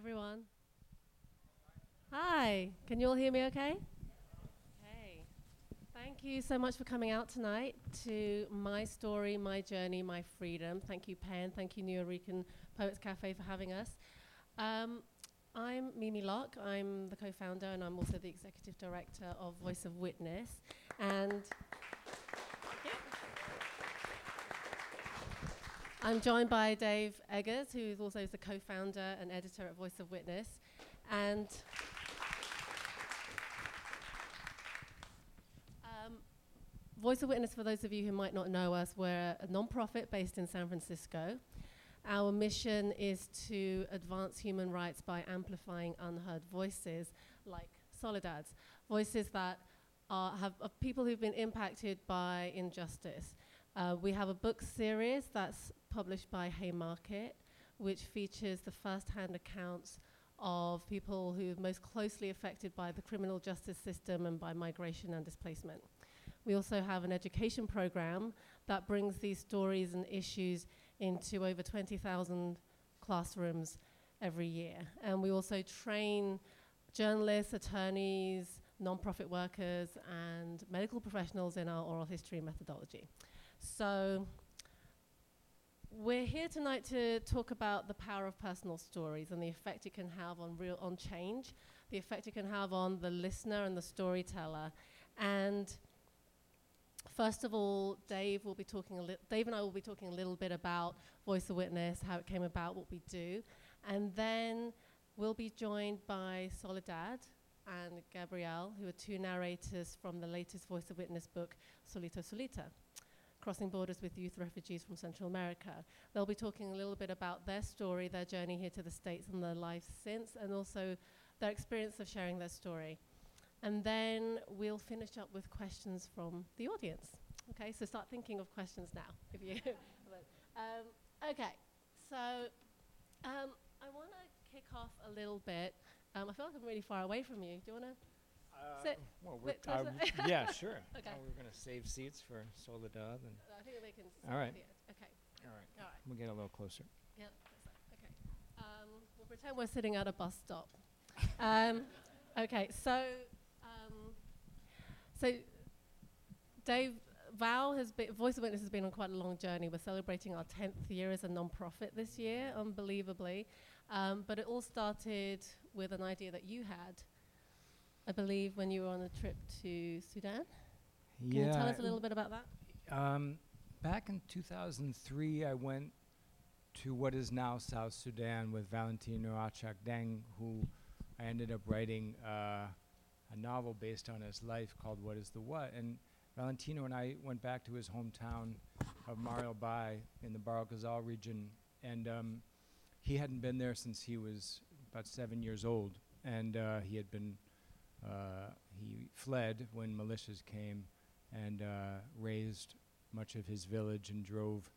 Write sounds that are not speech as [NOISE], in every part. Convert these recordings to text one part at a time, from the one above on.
everyone. Hi, can you all hear me okay? Hey, thank you so much for coming out tonight to My Story, My Journey, My Freedom. Thank you, PEN. Thank you, New Nuyorican Poets Cafe, for having us. Um, I'm Mimi Lok. I'm the co founder and I'm also the executive director of Voice of Witness. And I'm joined by Dave Eggers, who is also the co-founder and editor at Voice of Witness, and um, Voice of Witness. For those of you who might not know us, we're a non-profit based in San Francisco. Our mission is to advance human rights by amplifying unheard voices, like Soledad's, voices that are, have people who've been impacted by injustice. Uh, we have a book series that's published by Haymarket, which features the first-hand accounts of people who are most closely affected by the criminal justice system and by migration and displacement. We also have an education program that brings these stories and issues into over 20,000 classrooms every year. And we also train journalists, attorneys, nonprofit workers, and medical professionals in our oral history methodology. So we're here tonight to talk about the power of personal stories and the effect it can have on real on change, the effect it can have on the listener and the storyteller. And first of all, Dave will be talking a Dave and I will be talking a little bit about Voice of Witness, how it came about, what we do. And then we'll be joined by Soledad and Gabriel, who are two narrators from the latest Voice of Witness book, Solito, Solita crossing borders with youth refugees from Central America. They'll be talking a little bit about their story, their journey here to the States, and their life since, and also their experience of sharing their story. And then we'll finish up with questions from the audience. Okay, so start thinking of questions now. [LAUGHS] If you um, okay, so um, I want to kick off a little bit. Um, I feel like I'm really far away from you. Do you want to? Uh, Sit. well, we're Wait, uh, closer. yeah, sure. Okay. We're going to save seats for Soledad. And, I think they can. All right. see it. Okay. all right. All right. We'll get a little closer. Yeah, that's it. okay. Um, we'll pretend we're sitting at a bus stop. [LAUGHS] um, okay, so um, so Dave Val has been Voice of Witness has been on quite a long journey. We're celebrating our tenth year as a non-profit this year, unbelievably. Um, but it all started with an idea that you had, I believe, when you were on a trip to Sudan. Can yeah. you tell us a little bit about that? Um, back in 2003, I went to what is now South Sudan with Valentino Achak Deng, who I ended up writing uh, a novel based on his life called What is the What? And Valentino and I went back to his hometown of Marial Bai in the Bahr el Ghazal region, and um, he hadn't been there since he was about seven years old, and uh, he had been he fled when militias came and uh, razed much of his village and drove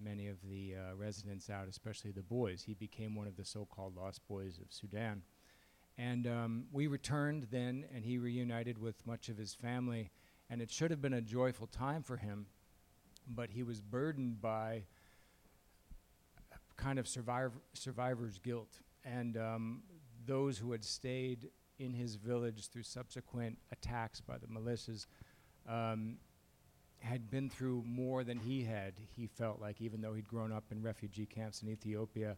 many of the uh, residents out, especially the boys. He became one of the so-called lost boys of Sudan. And um, we returned then, and he reunited with much of his family, and it should have been a joyful time for him, but he was burdened by kind of survivor, survivor's guilt. And um, those who had stayed in his village through subsequent attacks by the militias um, had been through more than he had, he felt like, even though he'd grown up in refugee camps in Ethiopia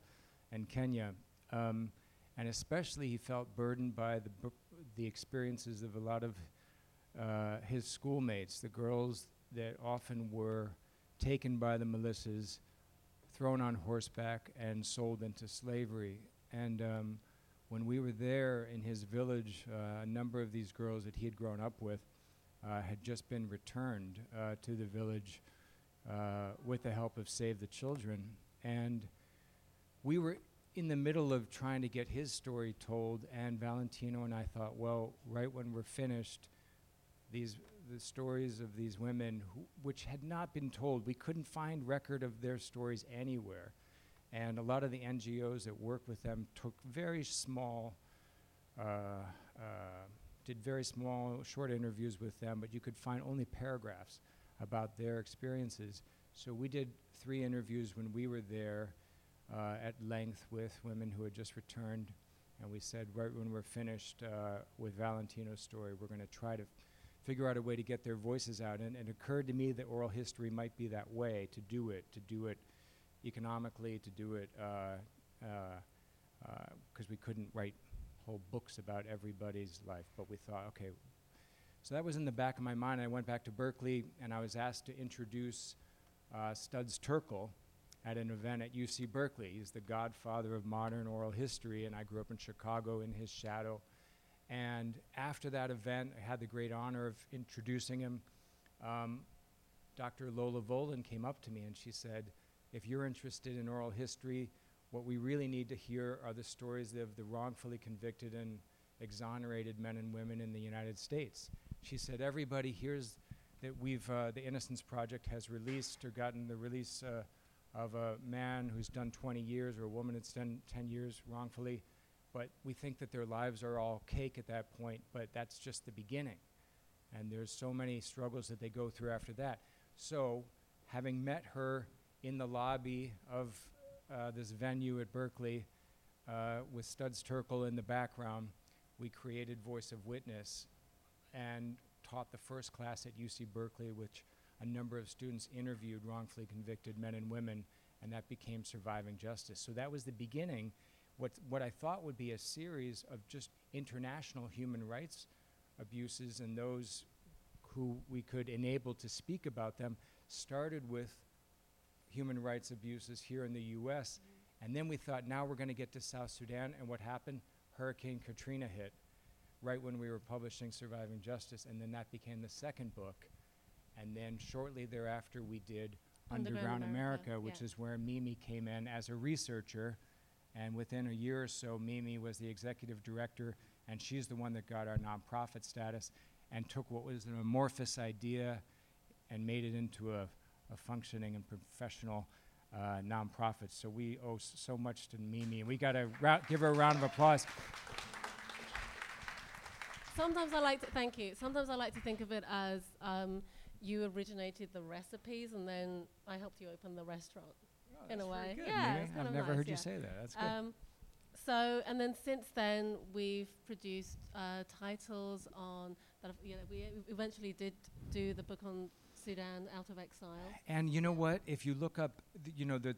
and Kenya. Um, and especially he felt burdened by the, bu- the experiences of a lot of uh, his schoolmates, the girls that often were taken by the militias, thrown on horseback, and sold into slavery. And um, when we were there in his village, uh, a number of these girls that he had grown up with uh, had just been returned uh, to the village uh, with the help of Save the Children. And we were in the middle of trying to get his story told, and Valentino and I thought, well, right when we're finished, these the stories of these women, which had not been told, we couldn't find record of their stories anywhere, and a lot of the NGOs that work with them took very small, uh, uh, did very small, short interviews with them, but you could find only paragraphs about their experiences. So we did three interviews when we were there uh, at length with women who had just returned. And we said right when we're finished uh, with Valentino's story, we're going to try to figure out a way to get their voices out. And, and it occurred to me that oral history might be that way to do it, to do it economically, to do it because uh, uh, we couldn't write whole books about everybody's life. But we thought, okay. So that was in the back of my mind. I went back to Berkeley and I was asked to introduce uh, Studs Terkel at an event at UC Berkeley. He's the godfather of modern oral history, and I grew up in Chicago in his shadow. And after that event, I had the great honor of introducing him. Um, Dr. Lola Vollen came up to me and she said, If you're interested in oral history, what we really need to hear are the stories of the wrongfully convicted and exonerated men and women in the United States. She said, Everybody hears that we've, uh, the Innocence Project has released or gotten the release. Uh, of a man who's done 20 years or a woman that's done 10 years wrongfully, but we think that their lives are all cake at that point, but that's just the beginning. And there's so many struggles that they go through after that. So, having met her in the lobby of uh, this venue at Berkeley uh, with Studs Terkel in the background, we created Voice of Witness and taught the first class at UC Berkeley, which a number of students interviewed wrongfully convicted men and women, and that became Surviving Justice. So that was the beginning. What, what I thought would be a series of just international human rights abuses and those who we could enable to speak about them started with human rights abuses here in the US. Mm-hmm. And then we thought, now we're going to get to South Sudan. And what happened? Hurricane Katrina hit right when we were publishing Surviving Justice. And then that became the second book. And then shortly thereafter, we did Underground, Underground America, America, which yeah. is where Mimi came in as a researcher. And within a year or so, Mimi was the executive director, and she's the one that got our nonprofit status and took what was an amorphous idea and made it into a, a functioning and professional uh, nonprofit. So we owe s- so much to Mimi, and we got to ra- give her a round of applause. Sometimes I like to thank you. Sometimes I like to think of it as. Um, you originated the recipes and then I helped you open the restaurant oh, in a way. Good, yeah, I've never nice, heard yeah. you say that. That's good. Um, so, and then since then, we've produced uh, titles on that. You know, we eventually did do the book on Sudan out of exile. And you know what? If you look up, th- you know, the,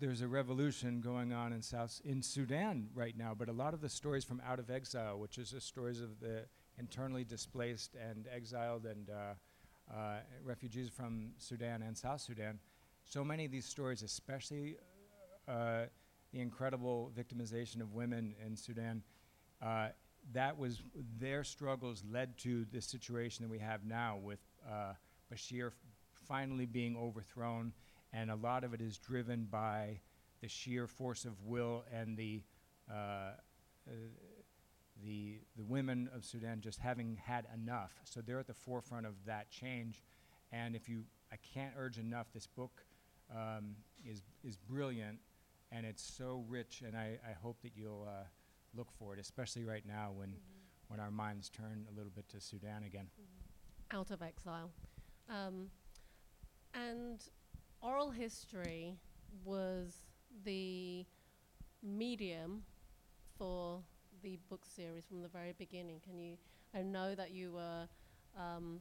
there's a revolution going on in South in Sudan right now. But a lot of the stories from Out of Exile, which is the stories of the internally displaced and exiled and uh, uh, refugees from Sudan and South Sudan, so many of these stories, especially uh, the incredible victimization of women in Sudan, uh, that was their struggles led to the situation that we have now with uh, Bashir finally being overthrown, and a lot of it is driven by the sheer force of will and the uh, uh, the, the women of Sudan just having had enough. So they're at the forefront of that change. And if you, I can't urge enough, this book um, is, is brilliant and it's so rich. And I, I hope that you'll uh, look for it, especially right now when, mm-hmm. when our minds turn a little bit to Sudan again. Mm-hmm. Out of exile. Um, and oral history was the medium for the book series from the very beginning. Can you? I know that you were um,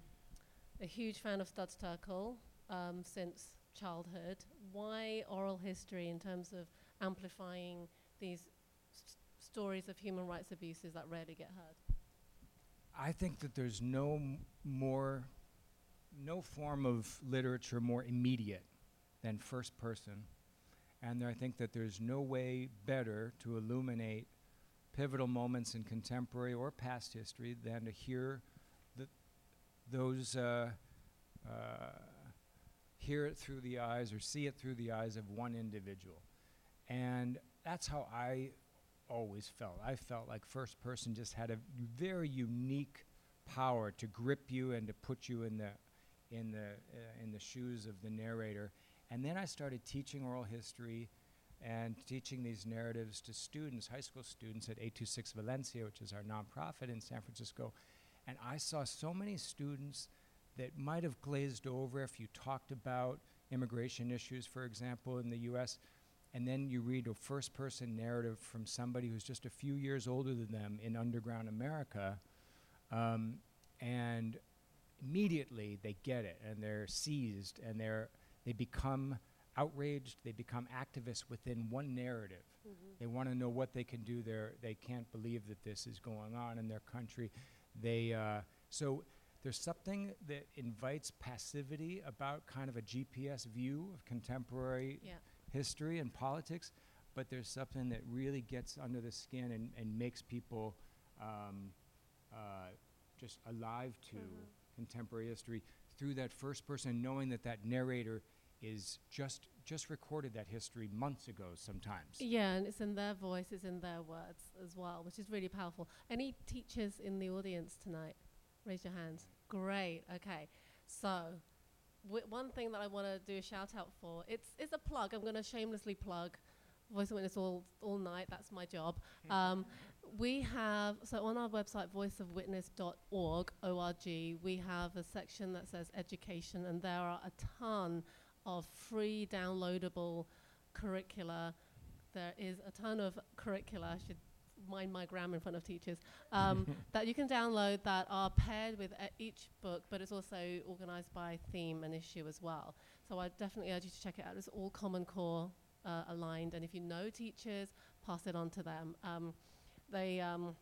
a huge fan of Studs Terkel um, since childhood. Why oral history in terms of amplifying these st- stories of human rights abuses that rarely get heard? I think that there's no m- more, no form of literature more immediate than first person. And I think that there's no way better to illuminate pivotal moments in contemporary or past history than to hear those, uh, uh, hear it through the eyes or see it through the eyes of one individual. And that's how I always felt. I felt like first person just had a very unique power to grip you and to put you in the in the uh, in the shoes of the narrator. And then I started teaching oral history and teaching these narratives to students, high school students at 826 Valencia, which is our nonprofit in San Francisco. And I saw so many students that might have glazed over if you talked about immigration issues, for example, in the US. and then you read a first person narrative from somebody who's just a few years older than them in underground America, um, and immediately they get it and they're seized and they're they become outraged they become activists within one narrative they want to know what they can do there they can't believe that this is going on in their country they uh, so there's something that invites passivity about kind of a gps view of contemporary Yeah. history and politics but there's something that really gets under the skin and, and makes people um, uh, just alive to Mhm. Contemporary history through that first person, knowing that that narrator is just just recorded that history months ago. Sometimes. Yeah, and it's in their voice, it's in their words as well, which is really powerful. Any teachers in the audience tonight? Raise your hands. Great. Okay. So, w- one thing that I want to do a shout out for it's it's a plug. I'm going to shamelessly plug Voice of Witness all all night. That's my job. [LAUGHS] Um, we have so on our website voiceofwitness.org org we have a section that says education and there are a ton of free downloadable curricula. There is a ton of curricula I should mind my grammar in front of teachers um, [LAUGHS] that you can download that are paired with uh, each book but it's also organized by theme and issue as well. So i definitely urge you to check it out. It's all common core uh, aligned and if you know teachers pass it on to them. Um, they um,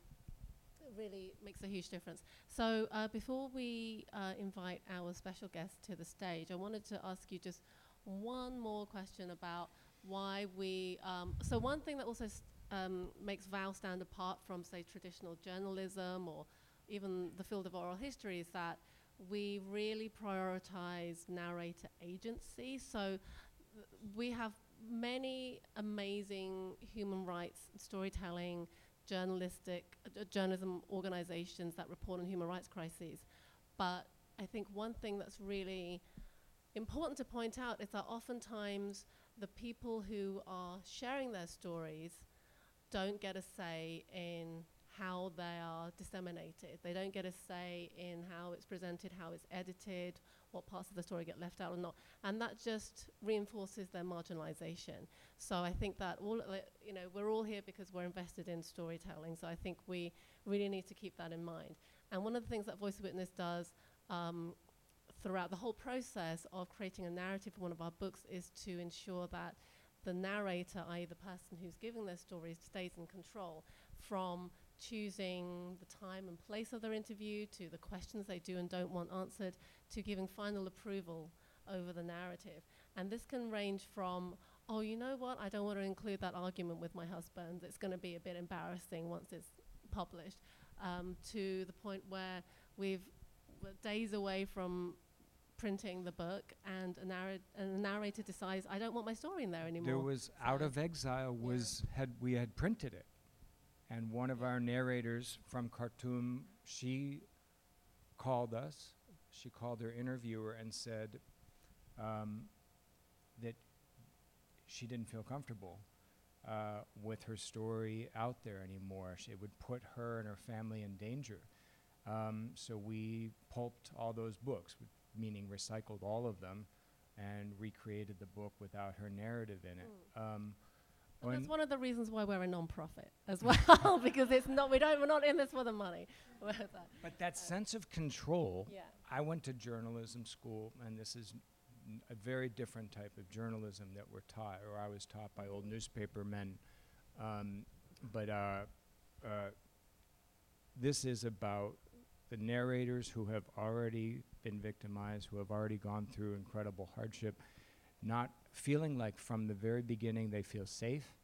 really makes a huge difference. So uh, before we uh, invite our special guest to the stage, I wanted to ask you just one more question about why we. Um, so one thing that also um, makes VOW stand apart from, say, traditional journalism or even the field of oral history is that we really prioritize narrator agency. So th- we have many amazing human rights storytelling journalistic uh, journalism organizations that report on human rights crises but i think one thing that's really important to point out is that oftentimes the people who are sharing their stories don't get a say in how they are disseminated. They don't get a say in how it's presented, how it's edited, what parts of the story get left out or not. And that just reinforces their marginalization. So I think that all, uh, you know, we're all here because we're invested in storytelling. So I think we really need to keep that in mind. And one of the things that Voice of Witness does um, throughout the whole process of creating a narrative for one of our books is to ensure that the narrator, i.e., the person who's giving their stories, stays in control from choosing the time and place of their interview to the questions they do and don't want answered to giving final approval over the narrative. And this can range from, oh, you know what, I don't want to include that argument with my husband, it's going to be a bit embarrassing once it's published, um, to the point where we've we're days away from printing the book and a, narr- and a narrator decides I don't want my story in there anymore. There was Out of Exile was had we had printed it, and one of our narrators from Khartoum, she called us. She called her interviewer and said um, that she didn't feel comfortable uh, with her story out there anymore. She, it would put her and her family in danger. Um, so we pulped all those books, w- meaning recycled all of them, and recreated the book without her narrative in it. Um, And that's one of the reasons why we're a non-profit as [LAUGHS] well, [LAUGHS] because it's not we don't we're not in this for the money. [LAUGHS] That- but that sense of control. yeah. I went to journalism school, and this is n- a very different type of journalism that we're taught, or I was taught by old newspaper men. Um, but uh, uh, this is about the narrators who have already been victimized, who have already gone through incredible hardship, not feeling like from the very beginning they feel safe.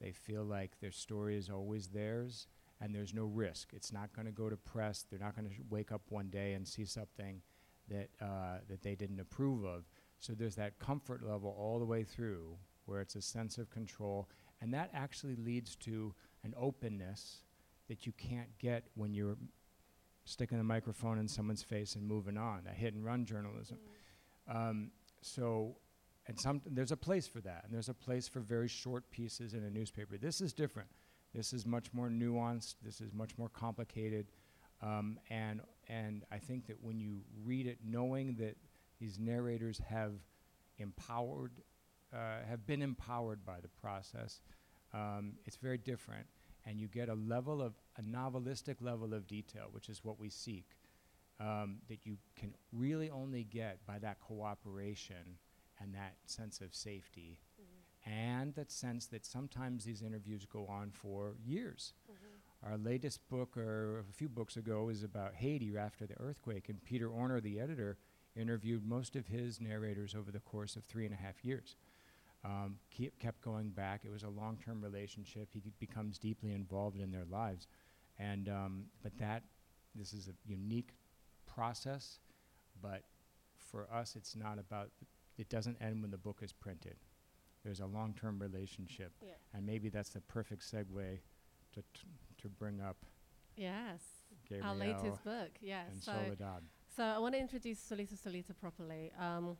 They feel like their story is always theirs and there's no risk. It's not going to go to press. They're not going to sh- wake up one day and see something that uh, that they didn't approve of. So there's that comfort level all the way through, where it's a sense of control, and that actually leads to an openness that you can't get when you're sticking the microphone in someone's face and moving on. That hit and run journalism. Um, so, and some there's a place for that, and there's a place for very short pieces in a newspaper. This is different. This is much more nuanced. This is much more complicated, um, and and I think that when you read it, knowing that these narrators have empowered uh, have been empowered by the process, um, it's very different, and you get a level of a novelistic level of detail, which is what we seek, um, that you can really only get by that cooperation and that sense of safety, and that sense that sometimes these interviews go on for years. Our latest book, or a few books ago, is about Haiti after the earthquake, and Peter Orner, the editor, interviewed most of his narrators over the course of three and a half years. Um, keep, kept going back. It was a long-term relationship. He becomes deeply involved in their lives, and um, but that this is a unique process. But for us, it's not about. It doesn't end when the book is printed. There's a long-term relationship, Yeah. and maybe that's the perfect segue to t- to bring up Yes. Gabriel Our latest book. Yes. So, Soledad. so I want to introduce Solito Solita properly. Um,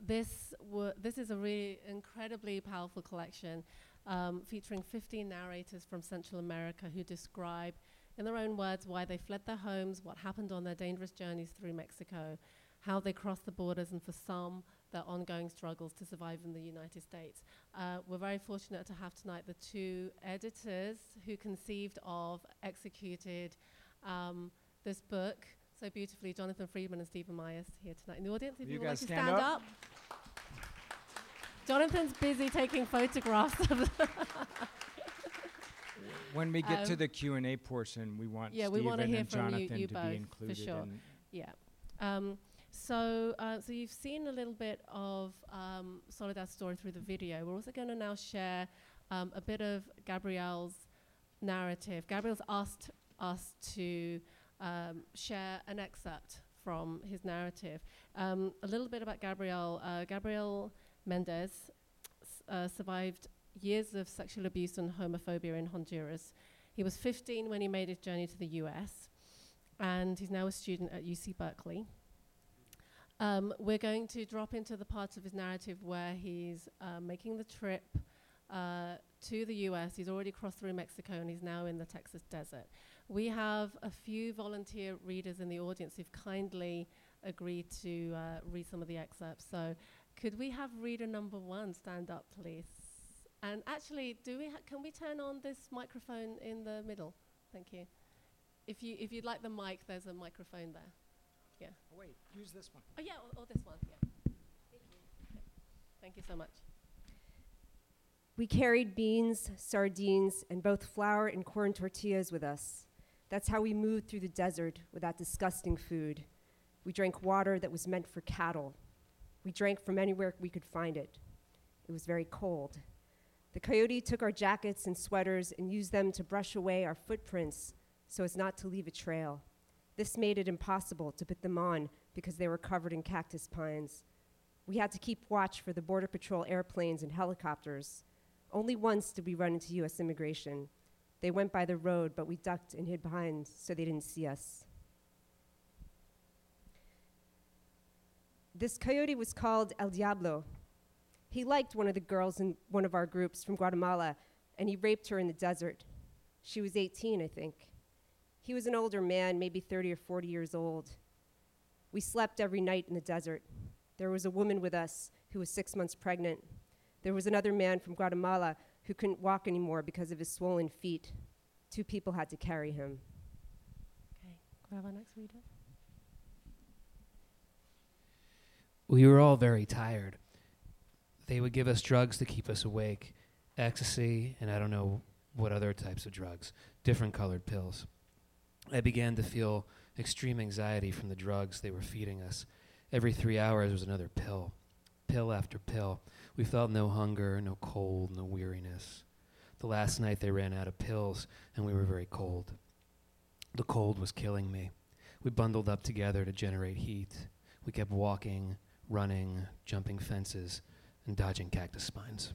this wa- this is a really incredibly powerful collection um, featuring 15 narrators from Central America who describe, in their own words, why they fled their homes, what happened on their dangerous journeys through Mexico, how they cross the borders, and for some, their ongoing struggles to survive in the United States. Uh, we're very fortunate to have tonight the two editors who conceived of, executed um, this book so beautifully, Jonathan Freedman and Steven Mayers here tonight in the audience. If You you, would like to stand stand up. up. Jonathan's busy taking photographs of the [LAUGHS] When we get to Um, the Q and A portion, we want yeah, we Steven wanna hear and from you- Jonathan you to both, be for included. sure. Yeah. Um, so, uh, so you've seen a little bit of um, Soledad's story through the video. We're also going to now share um, a bit of Gabriel's narrative. Gabriel's asked us to um, share an excerpt from his narrative. Um, a little bit about Gabriel. Uh, Gabriel Mendez uh, survived years of sexual abuse and homophobia in Honduras. He was 15 when he made his journey to the US and he's now a student at UC Berkeley. Um, we're going to drop into the part of his narrative where he's uh, making the trip uh, to the US. He's already crossed through Mexico and he's now in the Texas desert. We have a few volunteer readers in the audience who've kindly agreed to uh, read some of the excerpts. So, could we have reader number one stand up, please? And actually, do we can we turn on this microphone in the middle? Thank you. If you if you'd like the mic, there's a microphone there. Oh, wait, use this one. Oh yeah, or, or this one. Yeah. Thank you. Yeah. Thank you so much. We carried beans, sardines, and both flour and corn tortillas with us. That's how we moved through the desert with that disgusting food. We drank water that was meant for cattle. We drank from anywhere we could find it. It was very cold. The coyote took our jackets and sweaters and used them to brush away our footprints so as not to leave a trail. This made it impossible to put them on because they were covered in cactus pines. We had to keep watch for the Border Patrol airplanes and helicopters. Only once did we run into US immigration. They went by the road, but we ducked and hid behind so they didn't see us. This coyote was called El Diablo. He liked one of the girls in one of our groups from Guatemala, and he raped her in the desert. She was 18, I think. He was an older man, maybe 30 or 40 years old. We slept every night in the desert. There was a woman with us who was six months pregnant. There was another man from Guatemala who couldn't walk anymore because of his swollen feet. Two people had to carry him. Okay. Can we have our next reader? We were all very tired. They would give us drugs to keep us awake ecstasy, and I don't know what other types of drugs, different colored pills. I began to feel extreme anxiety from the drugs they were feeding us. Every three hours was another pill, pill after pill. We felt no hunger, no cold, no weariness. The last night they ran out of pills, and we were very cold. The cold was killing me. We bundled up together to generate heat. We kept walking, running, jumping fences, and dodging cactus spines.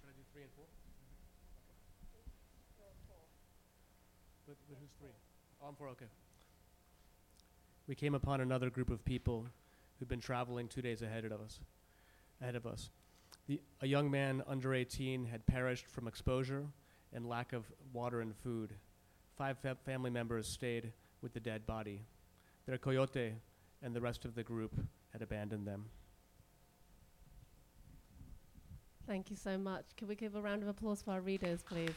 Should I do three and four? But, but who's three? I'm four, okay. We came upon another group of people who'd been traveling two days ahead of us. Ahead of us. The, a young man under 18 had perished from exposure and lack of water and food. Five fa- family members stayed with the dead body. Their coyote and the rest of the group had abandoned them. Thank you so much. Can we give a round of applause for our readers, please?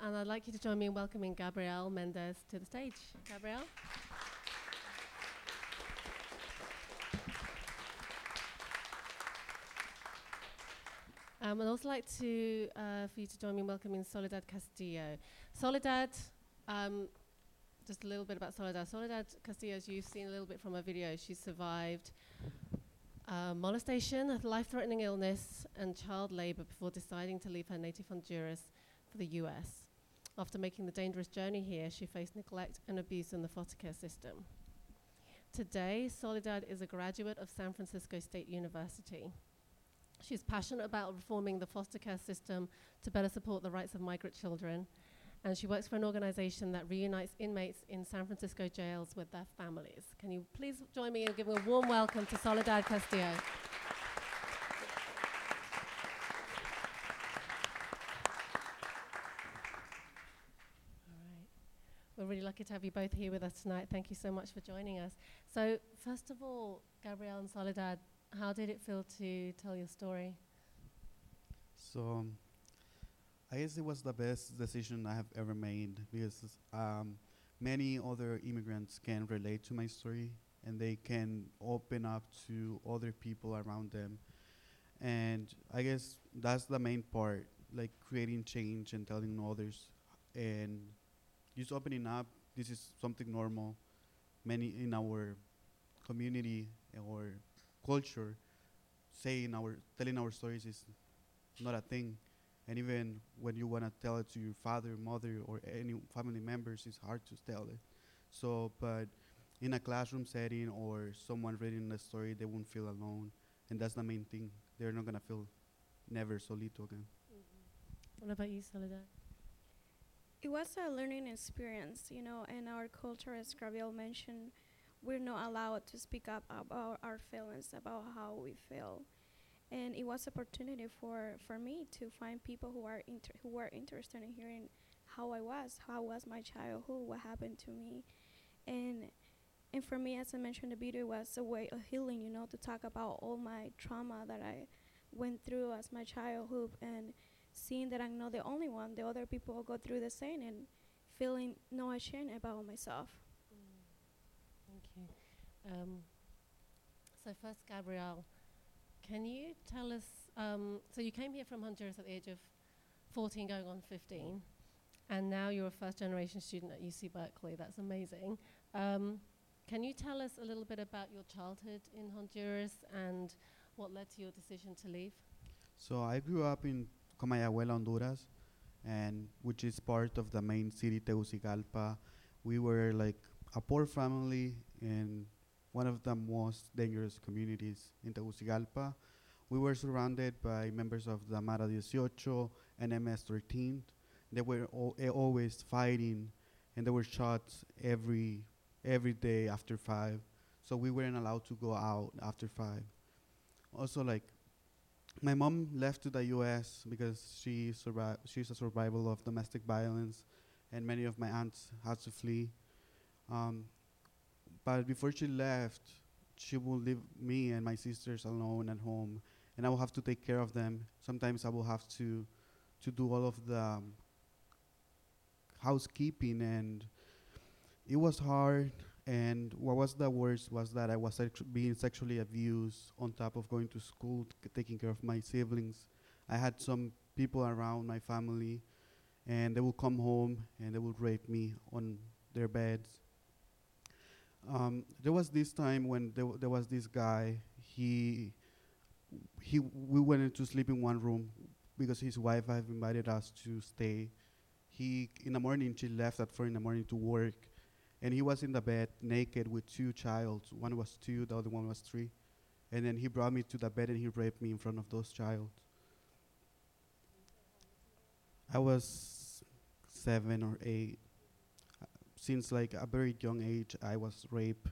And I'd like you to join me in welcoming Gabriel Mendez to the stage. Gabriel? Um, I'd also like to uh, for you to join me in welcoming Soledad Castillo. Soledad, um, just a little bit about Soledad. Soledad Castillo, as you've seen a little bit from her video, she survived uh, molestation, a life-threatening illness, and child labor before deciding to leave her native Honduras for the U.S. After making the dangerous journey here, she faced neglect and abuse in the foster care system. Today, Soledad is a graduate of San Francisco State University. She's passionate about reforming the foster care system to better support the rights of migrant children and she works for an organization that reunites inmates in San Francisco jails with their families. Can you please join me in giving a warm welcome to Soledad Castillo? All right. We're really lucky to have you both here with us tonight. Thank you so much for joining us. So, first of all, Gabriel and Soledad, how did it feel to tell your story? So, um, I guess it was the best decision I have ever made because um, many other immigrants can relate to my story and they can open up to other people around them. And I guess that's the main part, like creating change and telling others and just opening up. This is something normal. Many in our community or culture saying our telling our stories is not a thing and even when you want to tell it to your father, mother, or any family members, it's hard to tell it. So, but in a classroom setting or someone reading the story, they won't feel alone, and that's the main thing. They're not gonna feel never solito again. What about you, Soledad? It was a learning experience, you know, in our culture, as Gabriel mentioned, we're not allowed to speak up about our feelings, about how we feel. And it was opportunity for for me to find people who are inter- who were interested in hearing how I was, how was my childhood, what happened to me, and and for me, as I mentioned, the video it was a way of healing, you know, to talk about all my trauma that I went through as my childhood, and seeing that I'm not the only one, the other people go through the same, and feeling no ashamed about myself. Mm. Thank you. Um, so first, Gabriel, can you tell us? Um, so you came here from Honduras at the age of 14, going on 15, and now you're a first-generation student at UC Berkeley. That's amazing. Um, can you tell us a little bit about your childhood in Honduras and what led to your decision to leave? So I grew up in Comayagüela, Honduras, and which is part of the main city Tegucigalpa. We were like a poor family in one of the most dangerous communities in Tegucigalpa. We were surrounded by members of the Mara 18 and MS-13. They were eh, always fighting, and there were shots every every day after five. So we weren't allowed to go out after five. Also, like my mom left to the U.S. because she survi- she's a survival of domestic violence, and many of my aunts had to flee. Um, but before she left, she will leave me and my sisters alone at home, and I will have to take care of them. Sometimes I will have to to do all of the um, housekeeping, and it was hard. And what was the worst was that I was actu- being sexually abused on top of going to school, taking care of my siblings. I had some people around my family, and they would come home and they would rape me on their beds. Um, there was this time when there, w- there was this guy. He he we went into sleep in one room because his wife had invited us to stay. He in the morning she left at four in the morning to work, and he was in the bed naked with two childs. One was two, the other one was three, and then he brought me to the bed and he raped me in front of those childs. I was seven or eight. Since like a very young age, I was raped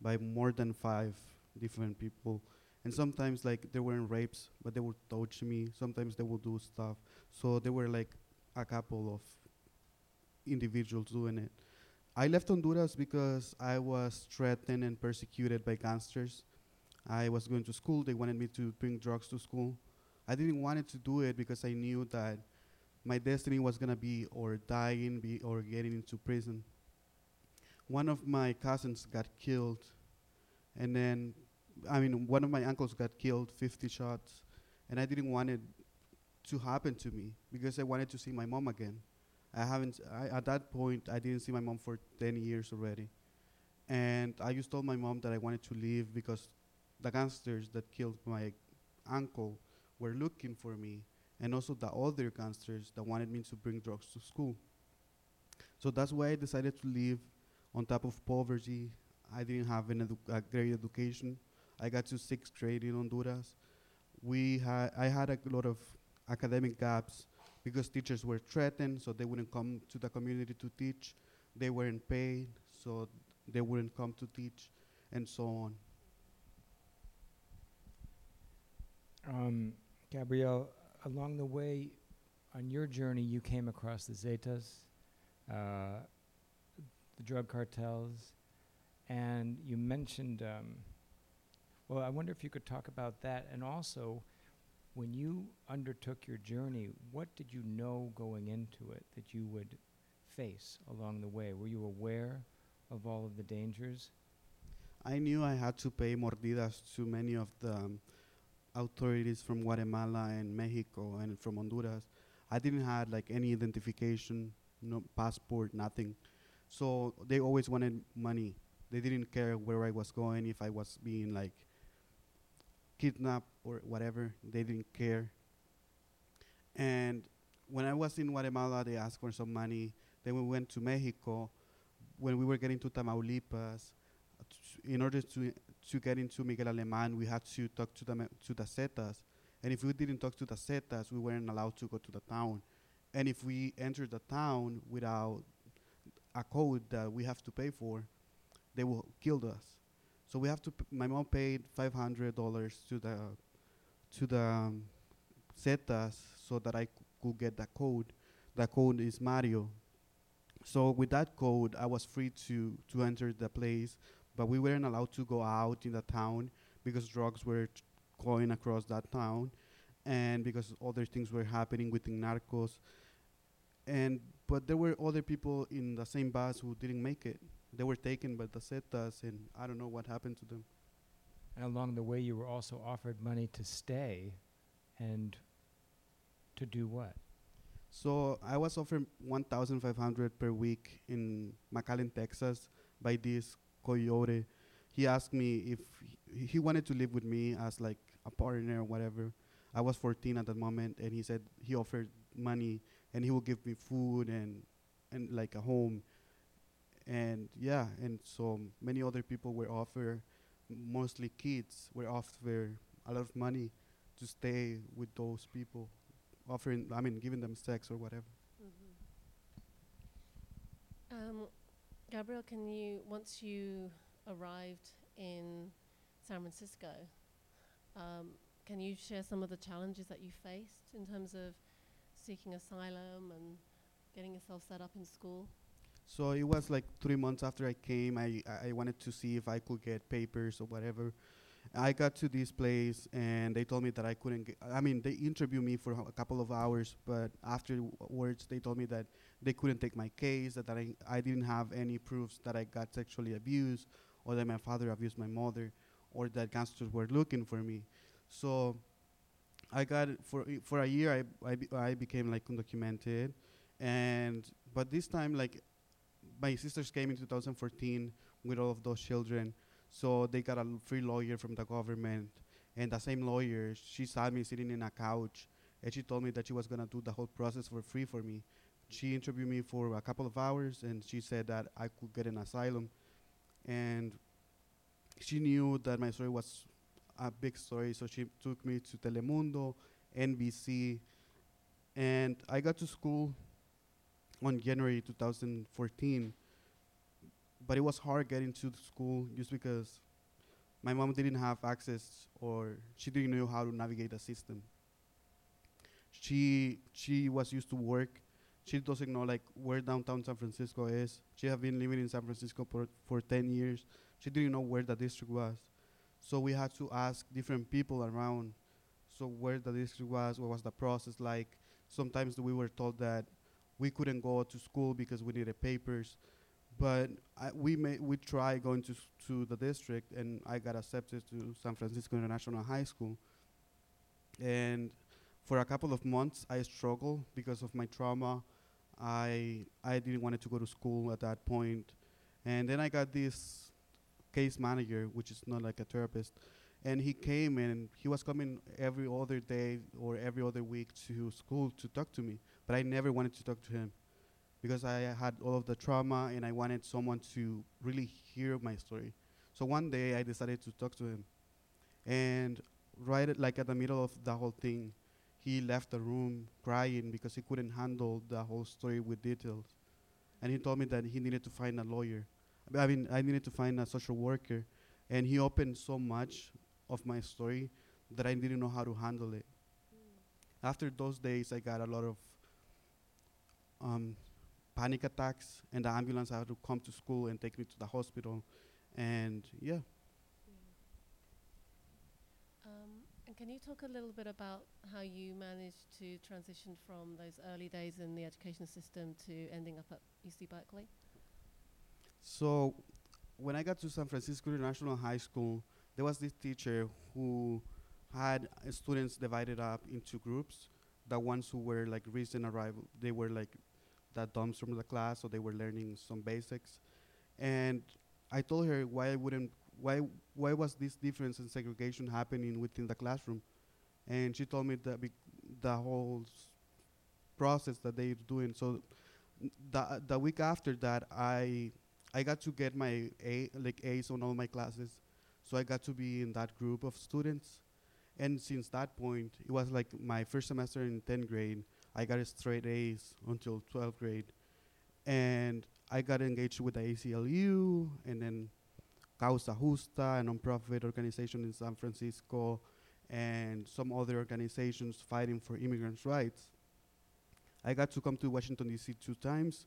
by more than five different people, and sometimes like there weren't rapes, but they would touch me. Sometimes they would do stuff. So there were like a couple of individuals doing it. I left Honduras because I was threatened and persecuted by gangsters. I was going to school. They wanted me to bring drugs to school. I didn't want to do it because I knew that my destiny was gonna be or dying, be or getting into prison. One of my cousins got killed, and then, I mean, one of my uncles got killed, 50 shots, and I didn't want it to happen to me because I wanted to see my mom again. I haven't, I, at that point, I didn't see my mom for 10 years already. And I just told my mom that I wanted to leave because the gangsters that killed my uncle were looking for me, and also the other gangsters that wanted me to bring drugs to school. So that's why I decided to leave on top of poverty. I didn't have an edu- a great education. I got to sixth grade in Honduras. We had, I had a lot of academic gaps because teachers were threatened, so they wouldn't come to the community to teach. They weren't paid, so they wouldn't come to teach, and so on. Um, Gabriel, along the way on your journey, you came across the Zetas, uh, the drug cartels, and you mentioned. Um, well, I wonder if you could talk about that, and also, when you undertook your journey, what did you know going into it that you would face along the way? Were you aware of all of the dangers? I knew I had to pay mordidas to many of the um, authorities from Guatemala and Mexico and from Honduras. I didn't have like any identification, no passport, nothing. So they always wanted money. They didn't care where I was going, if I was being like kidnapped or whatever. They didn't care. And when I was in Guatemala, they asked for some money. Then we went to Mexico. When we were getting to Tamaulipas, in order to to get into Miguel Aleman, we had to talk to the to the Zetas. And if we didn't talk to the Zetas, we weren't allowed to go to the town. And if we entered the town without a code that we have to pay for, they will kill us. So we have to. P- my mom paid five hundred dollars to the to the um, so that I c- could get the code. The code is Mario. So with that code, I was free to to enter the place, but we weren't allowed to go out in the town because drugs were t- going across that town, and because other things were happening within narcos. And but there were other people in the same bus who didn't make it. They were taken by the Zetas, and I don't know what happened to them. And along the way, you were also offered money to stay, and to do what? So I was offered 1,500 per week in McAllen, Texas, by this coyote. He asked me if he, he wanted to live with me as like a partner or whatever. I was 14 at that moment, and he said he offered money and he would give me food and and like a home. And yeah, and so many other people were offered, mostly kids, were offered a lot of money to stay with those people offering, I mean, giving them sex or whatever. Um, Gabriel, can you, once you arrived in San Francisco, um, can you share some of the challenges that you faced in terms of seeking asylum and getting yourself set up in school? So it was like three months after I came. I, I wanted to see if I could get papers or whatever. I got to this place and they told me that I couldn't get. I mean, they interviewed me for a couple of hours, but afterwards they told me that they couldn't take my case, that I I didn't have any proofs that I got sexually abused or that my father abused my mother or that gangsters were looking for me. So I got for for a year. I I, be, I became like undocumented, and but this time like my sisters came in 2014 with all of those children, so they got a free lawyer from the government, and the same lawyer she saw me sitting in a couch, and she told me that she was gonna do the whole process for free for me. She interviewed me for a couple of hours, and she said that I could get an asylum, and she knew that my story was a big story, so she took me to Telemundo, NBC, and I got to school on January 2014. But it was hard getting to the school just because my mom didn't have access or she didn't know how to navigate the system. She she was used to work. She doesn't know like where downtown San Francisco is. She had been living in San Francisco for, for 10 years. She didn't know where the district was. So we had to ask different people around so where the district was, what was the process like. Sometimes we were told that we couldn't go to school because we needed papers. But I, we may, we tried going to, to the district, and I got accepted to San Francisco International High School. And for a couple of months, I struggled because of my trauma. I I didn't want to go to school at that point, and then I got this case manager, which is not like a therapist, and he came and he was coming every other day or every other week to school to talk to me, but I never wanted to talk to him because I had all of the trauma and I wanted someone to really hear my story. So one day I decided to talk to him, and right at, like at the middle of the whole thing, he left the room crying because he couldn't handle the whole story with details, and he told me that he needed to find a lawyer. I mean, I needed to find a social worker, and he opened so much of my story that I didn't know how to handle it. Mm. After those days, I got a lot of um, panic attacks, and the ambulance had to come to school and take me to the hospital. And yeah, Um, and can you talk a little bit about how you managed to transition from those early days in the education system to ending up at UC Berkeley? so when I got to San Francisco International High School, there was this teacher who had uh, students divided up into groups. The ones who were like recent arrival, they were like the dumps from the class, so they were learning some basics. And I told her why I wouldn't, why, why was this difference in segregation happening within the classroom? And she told me that the whole process that they're doing. So the the week after that, I I got to get my A like A's on all my classes, so I got to be in that group of students. And since that point, it was like my first semester in 10th grade. I got straight A's until 12th grade, and I got engaged with the ACLU and then Causa Justa, a nonprofit organization in San Francisco, and some other organizations fighting for immigrants' rights. I got to come to Washington, D.C. two times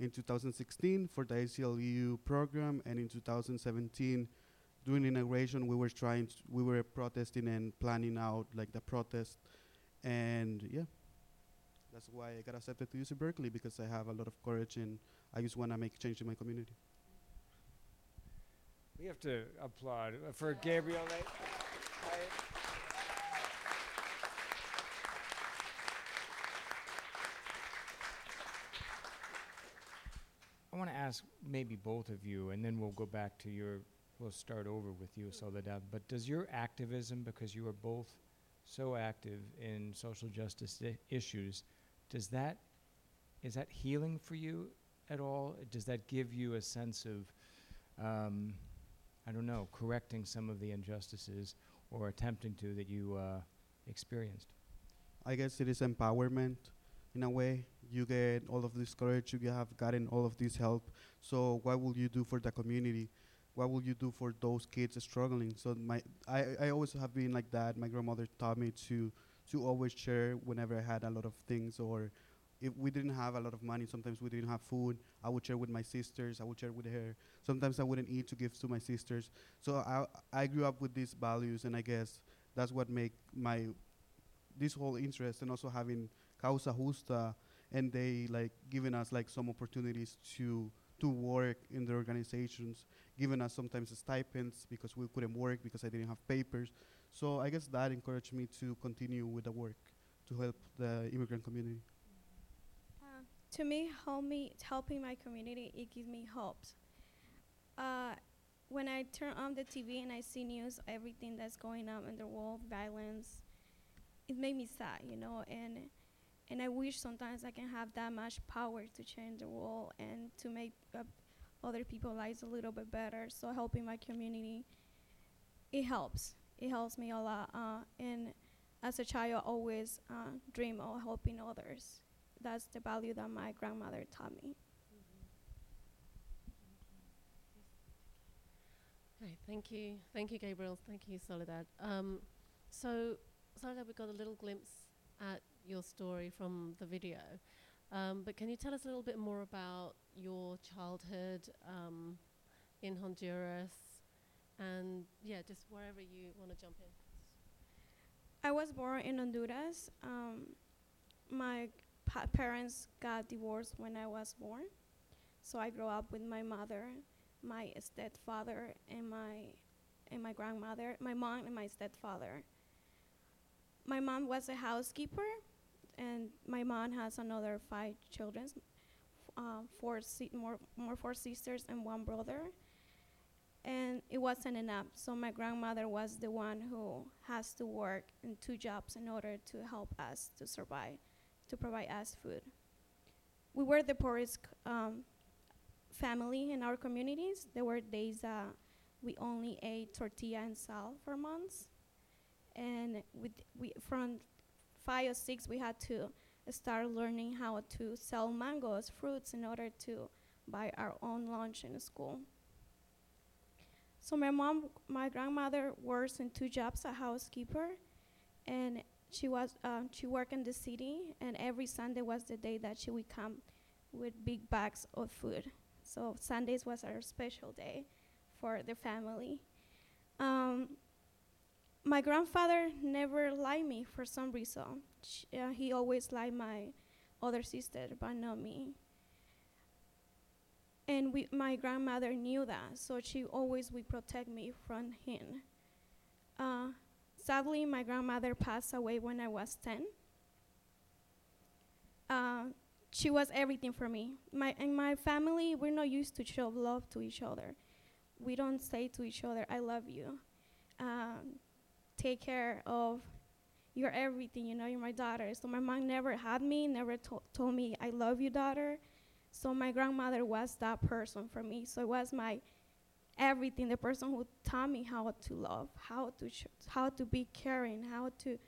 in 2016 for the ACLU program, and in 2017, during inauguration, we were trying, we were protesting and planning out like the protest, and yeah, that's why I got accepted to UC Berkeley because I have a lot of courage and I just want to make change in my community. We have to applaud uh, for Gabriel. I, I, I want to ask maybe both of you, and then we'll go back to your. We'll start over with you, Soledad. But does your activism, because you are both so active in social justice I- issues, does that is that healing for you at all? Does that give you a sense of um, I don't know, correcting some of the injustices or attempting to that you uh, experienced. I guess it is empowerment in a way. You get all of this courage, you have gotten all of this help. So what will you do for the community? What will you do for those kids struggling? So my I, I always have been like that. My grandmother taught me to to always share whenever I had a lot of things or if we didn't have a lot of money, sometimes we didn't have food. I would share with my sisters. I would share with her. Sometimes I wouldn't eat to give to my sisters. So I I grew up with these values, and I guess that's what make my this whole interest and also having causa justa and they like giving us like some opportunities to to work in the organizations giving us sometimes stipends because we couldn't work because i didn't have papers so i guess that encouraged me to continue with the work to help the immigrant community Uh, to me, me helping my community, it gives me hope. Uh, when I turn on the TV and I see news, everything that's going on in the world, violence, it made me sad, you know, and and I wish sometimes I can have that much power to change the world and to make uh, other people's lives a little bit better. So helping my community, it helps. It helps me a lot. Uh, and as a child, I always uh, dream of helping others that's the value that my grandmother taught me. Okay, thank you. Thank you, Gabriel. Thank you, Soledad. Um, so, Soledad, we got a little glimpse at your story from the video. Um, but can you tell us a little bit more about your childhood um, in Honduras and, yeah, just wherever you want to jump in? I was born in Honduras. Um, my pa- parents got divorced when I was born, so I grew up with my mother, my stepfather, and my and my grandmother, my mom and my stepfather. My mom was a housekeeper, and my mom has another five children, uh, four si- more more four sisters and one brother and it wasn't enough. So my grandmother was the one who has to work in two jobs in order to help us to survive, to provide us food. We were the poorest um, family in our communities. There were days that we only ate tortilla and salt for months, and we from five or six we had to start learning how to sell mangoes, fruits, in order to buy our own lunch in school. So my mom, my grandmother works in two jobs, a housekeeper, and she was um, she worked in the city, and every Sunday was the day that she would come with big bags of food. So Sundays was our special day for the family. Um, my grandfather never liked me for some reason. Sh- uh, he always liked my other sister, but not me and we, my grandmother knew that, so she always would protect me from him. Uh, sadly, my grandmother passed away when I was 10. Uh, she was everything for me. My in my family, we're not used to show love to each other. We don't say to each other, "I love you." Um, take care of. You're everything, you know. You're my daughter. So my mom never had me, never to- told me, "I love you, daughter." So my grandmother was that person for me. So it was my everything, the person who taught me how to love, how to sh- how to be caring, how to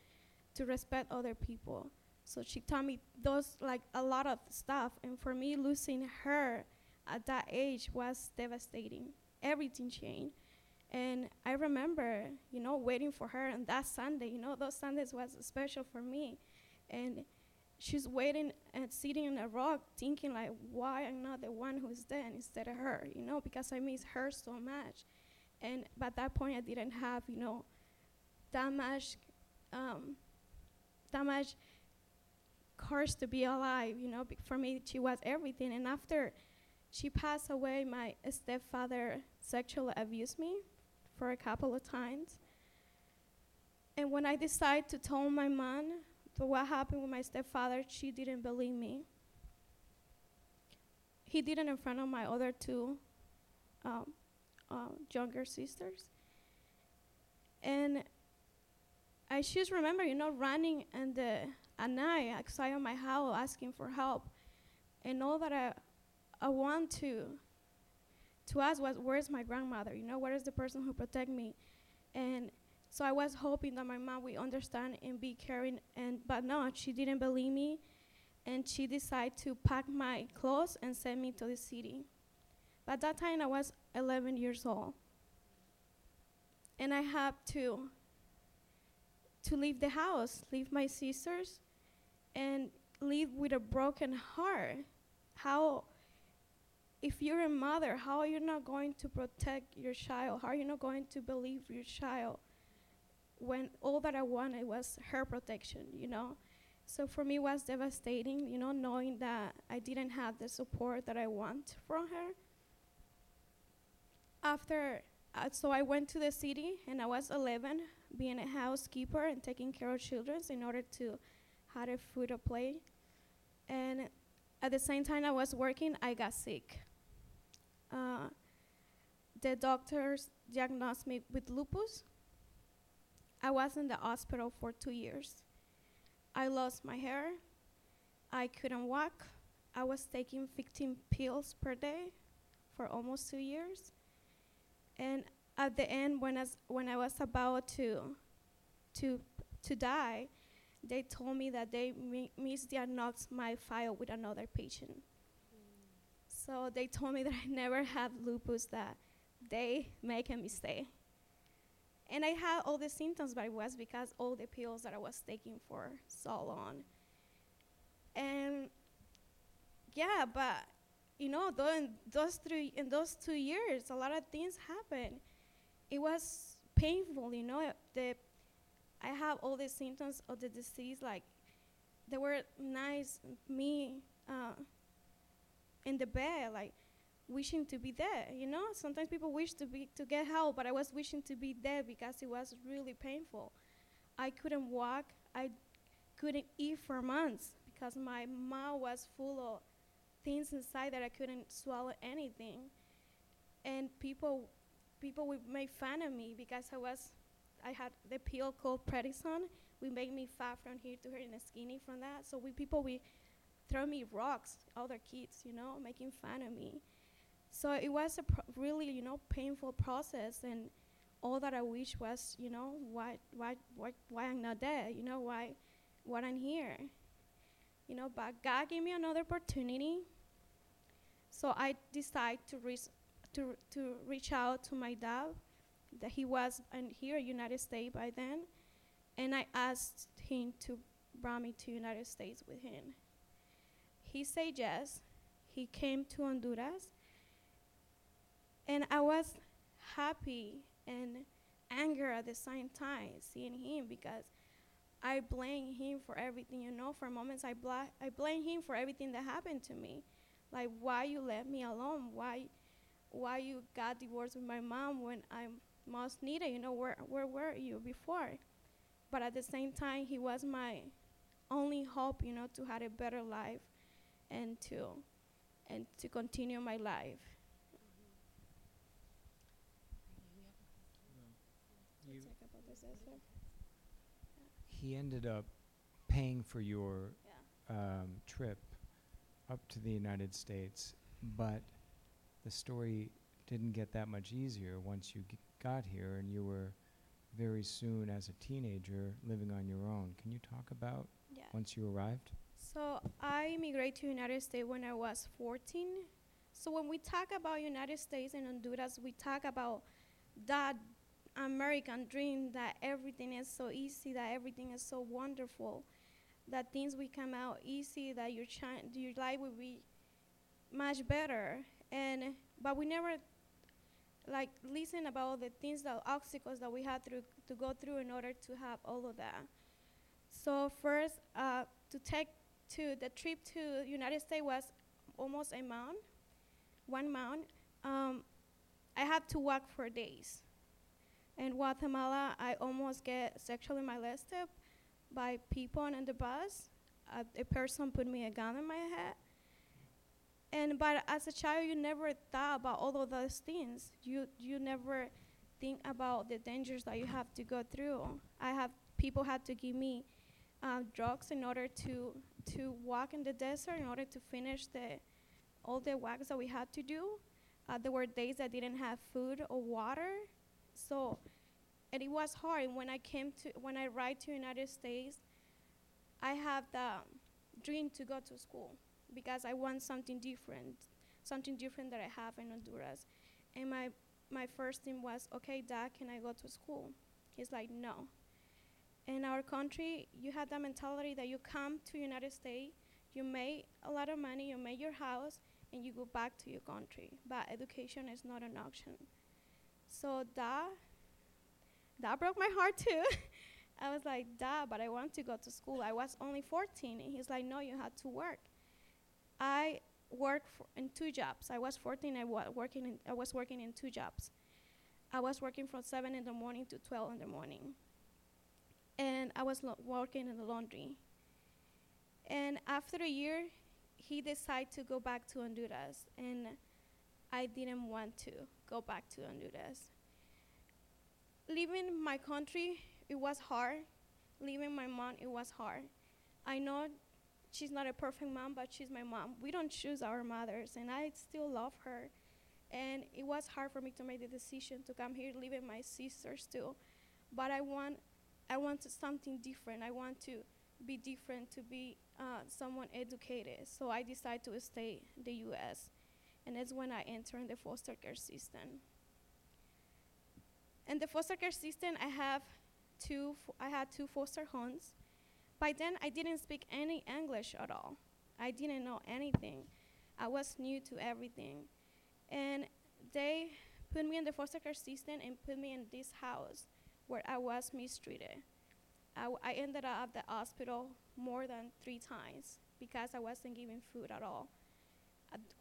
to respect other people. So she taught me those like a lot of stuff, and for me losing her at that age was devastating. Everything changed. And I remember, you know, waiting for her on that Sunday. You know, those Sundays was special for me. And she's waiting and sitting on a rock thinking like why i'm not the one who's dead instead of her you know because i miss her so much. And by that point i didn't have you know that much um, that much courage to be alive you know for me she was everything. And after she passed away my stepfather sexually abused me for a couple of times. And when i decided to tell my mom but what happened with my stepfather, she didn't believe me. He did it in front of my other two um, uh, younger sisters. And I just remember, you know, running and the at night outside of my house asking for help. And all that I, I want to to ask was, where's my grandmother? You know, where is the person who protect me? And so I was hoping that my mom would understand and be caring, and but no, she didn't believe me, and she decided to pack my clothes and send me to the city. By that time, I was 11 years old, and I had to to leave the house, leave my sisters, and live with a broken heart. How? If you're a mother, how are you not going to protect your child? How are you not going to believe your child? When all that I wanted was her protection, you know. So for me, it was devastating, you know, knowing that I didn't have the support that I want from her. After, uh, so I went to the city, and I was 11, being a housekeeper and taking care of children in order to have a food to play. And at the same time I was working, I got sick. Uh, the doctors diagnosed me with lupus. I was in the hospital for two years. I lost my hair. I couldn't walk. I was taking 15 pills per day for almost two years. And at the end, when, as, when I was about to, to, to die, they told me that they mi- misdiagnosed my file with another patient. So they told me that I never had lupus, that they make a stay. And I had all the symptoms, but it was because all the pills that I was taking for so long. And yeah, but you know, though in those three in those two years, a lot of things happened. It was painful, you know. The I have all the symptoms of the disease, like they were nice me uh, in the bed, like wishing to be there. You know, sometimes people wish to be to get help, but I was wishing to be there because it was really painful. I couldn't walk. I couldn't eat for months because my mouth was full of things inside that I couldn't swallow anything. And people, people would make fun of me because I was, I had the pill called Prednisone. We make me fat from here to here and skinny from that. So we people we throw me rocks, other kids, you know, making fun of me. So it was a really, you know, painful process, and all that I wish was, you know, why, why, why, why I'm not there, you know, why, why I'm here, you know. But God gave me another opportunity, so I decided to reach, to to reach out to my dad, that he was in here, United States by then, and I asked him to bring me to United States with him. He said yes. He came to Honduras and I was happy and anger at the same time seeing him because I blame him for everything. You know, for moments I bla- I blame him for everything that happened to me. Like why you left me alone? Why why you got divorced with my mom when I most needed? You know, where where were you before? But at the same time, he was my only hope. You know, to have a better life and to and to continue my life. You, Let's talk about this also. He ended up paying for your um, trip up to the United States, but the story didn't get that much easier once you g- got here and you were very soon as a teenager living on your own. Can you talk about Yeah. once you arrived? So I immigrated to the United States when I was 14. So when we talk about United States and Honduras, we talk about that American dream that everything is so easy, that everything is so wonderful, that things will come out easy, that your your life will be much better. And but we never like listen about the things, the obstacles that we had through to go through in order to have all of that. So first, uh, to take to the trip to United States was almost a month, one month. Um, I had to walk for days. In Guatemala, I almost get sexually molested by people on the bus. A person put me a gun in my head. And but as a child, you never thought about all of those things. You you never think about the dangers that you have to go through. I have people had to give me uh, drugs in order to to walk in the desert in order to finish the all the walks that we had to do. Uh, there were days I didn't have food or water, so and it was hard. When I came to when I arrived to United States, I have the dream to go to school because I want something different, something different that I have in Honduras. And my my first thing was, okay, Dad, can I go to school? He's like, no in our country, you have that mentality that you come to United States, you make a lot of money, you make your house, and you go back to your country. But education is not an option. So that that broke my heart too. [LAUGHS] I was like, Dad, but I want to go to school. I was only 14, and he's like, No, you had to work. I worked in two jobs. I was 14. I wa- working. In, I was working in two jobs. I was working from seven in the morning to 12 in the morning and I was lo- working in the laundry. And after a year, he decided to go back to Honduras, and I didn't want to go back to Honduras. Leaving my country, it was hard. Leaving my mom, it was hard. I know she's not a perfect mom, but she's my mom. We don't choose our mothers, and I still love her. And it was hard for me to make the decision to come here, leaving my sisters too. But I want I want something different. I want to be different, to be uh, someone educated. So I decided to stay in the U.S. And that's when I entered the foster care system. in the foster care system, I have two. I had two foster homes. By then, I didn't speak any English at all. I didn't know anything. I was new to everything, and they put me in the foster care system and put me in this house where I was mistreated. I ended up at the hospital more than three times because I wasn't given food at all.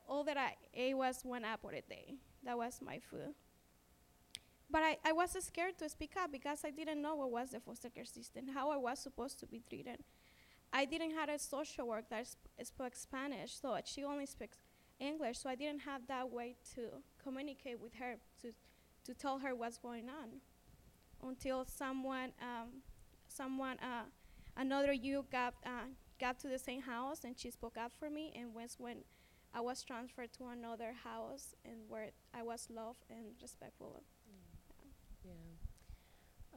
All that I ate was one apple a day. That was my food. But I, I was scared to speak up because I didn't know what was the foster care system, how I was supposed to be treated. I didn't have a social work that sp- spoke Spanish, so she only speaks English, so I didn't have that way to communicate with her, to, to tell her what's going on. Until someone, um, someone, uh, another youth got, uh, got to the same house and she spoke up for me, and was when I was transferred to another house and where I was loved and respectful. of. Yeah.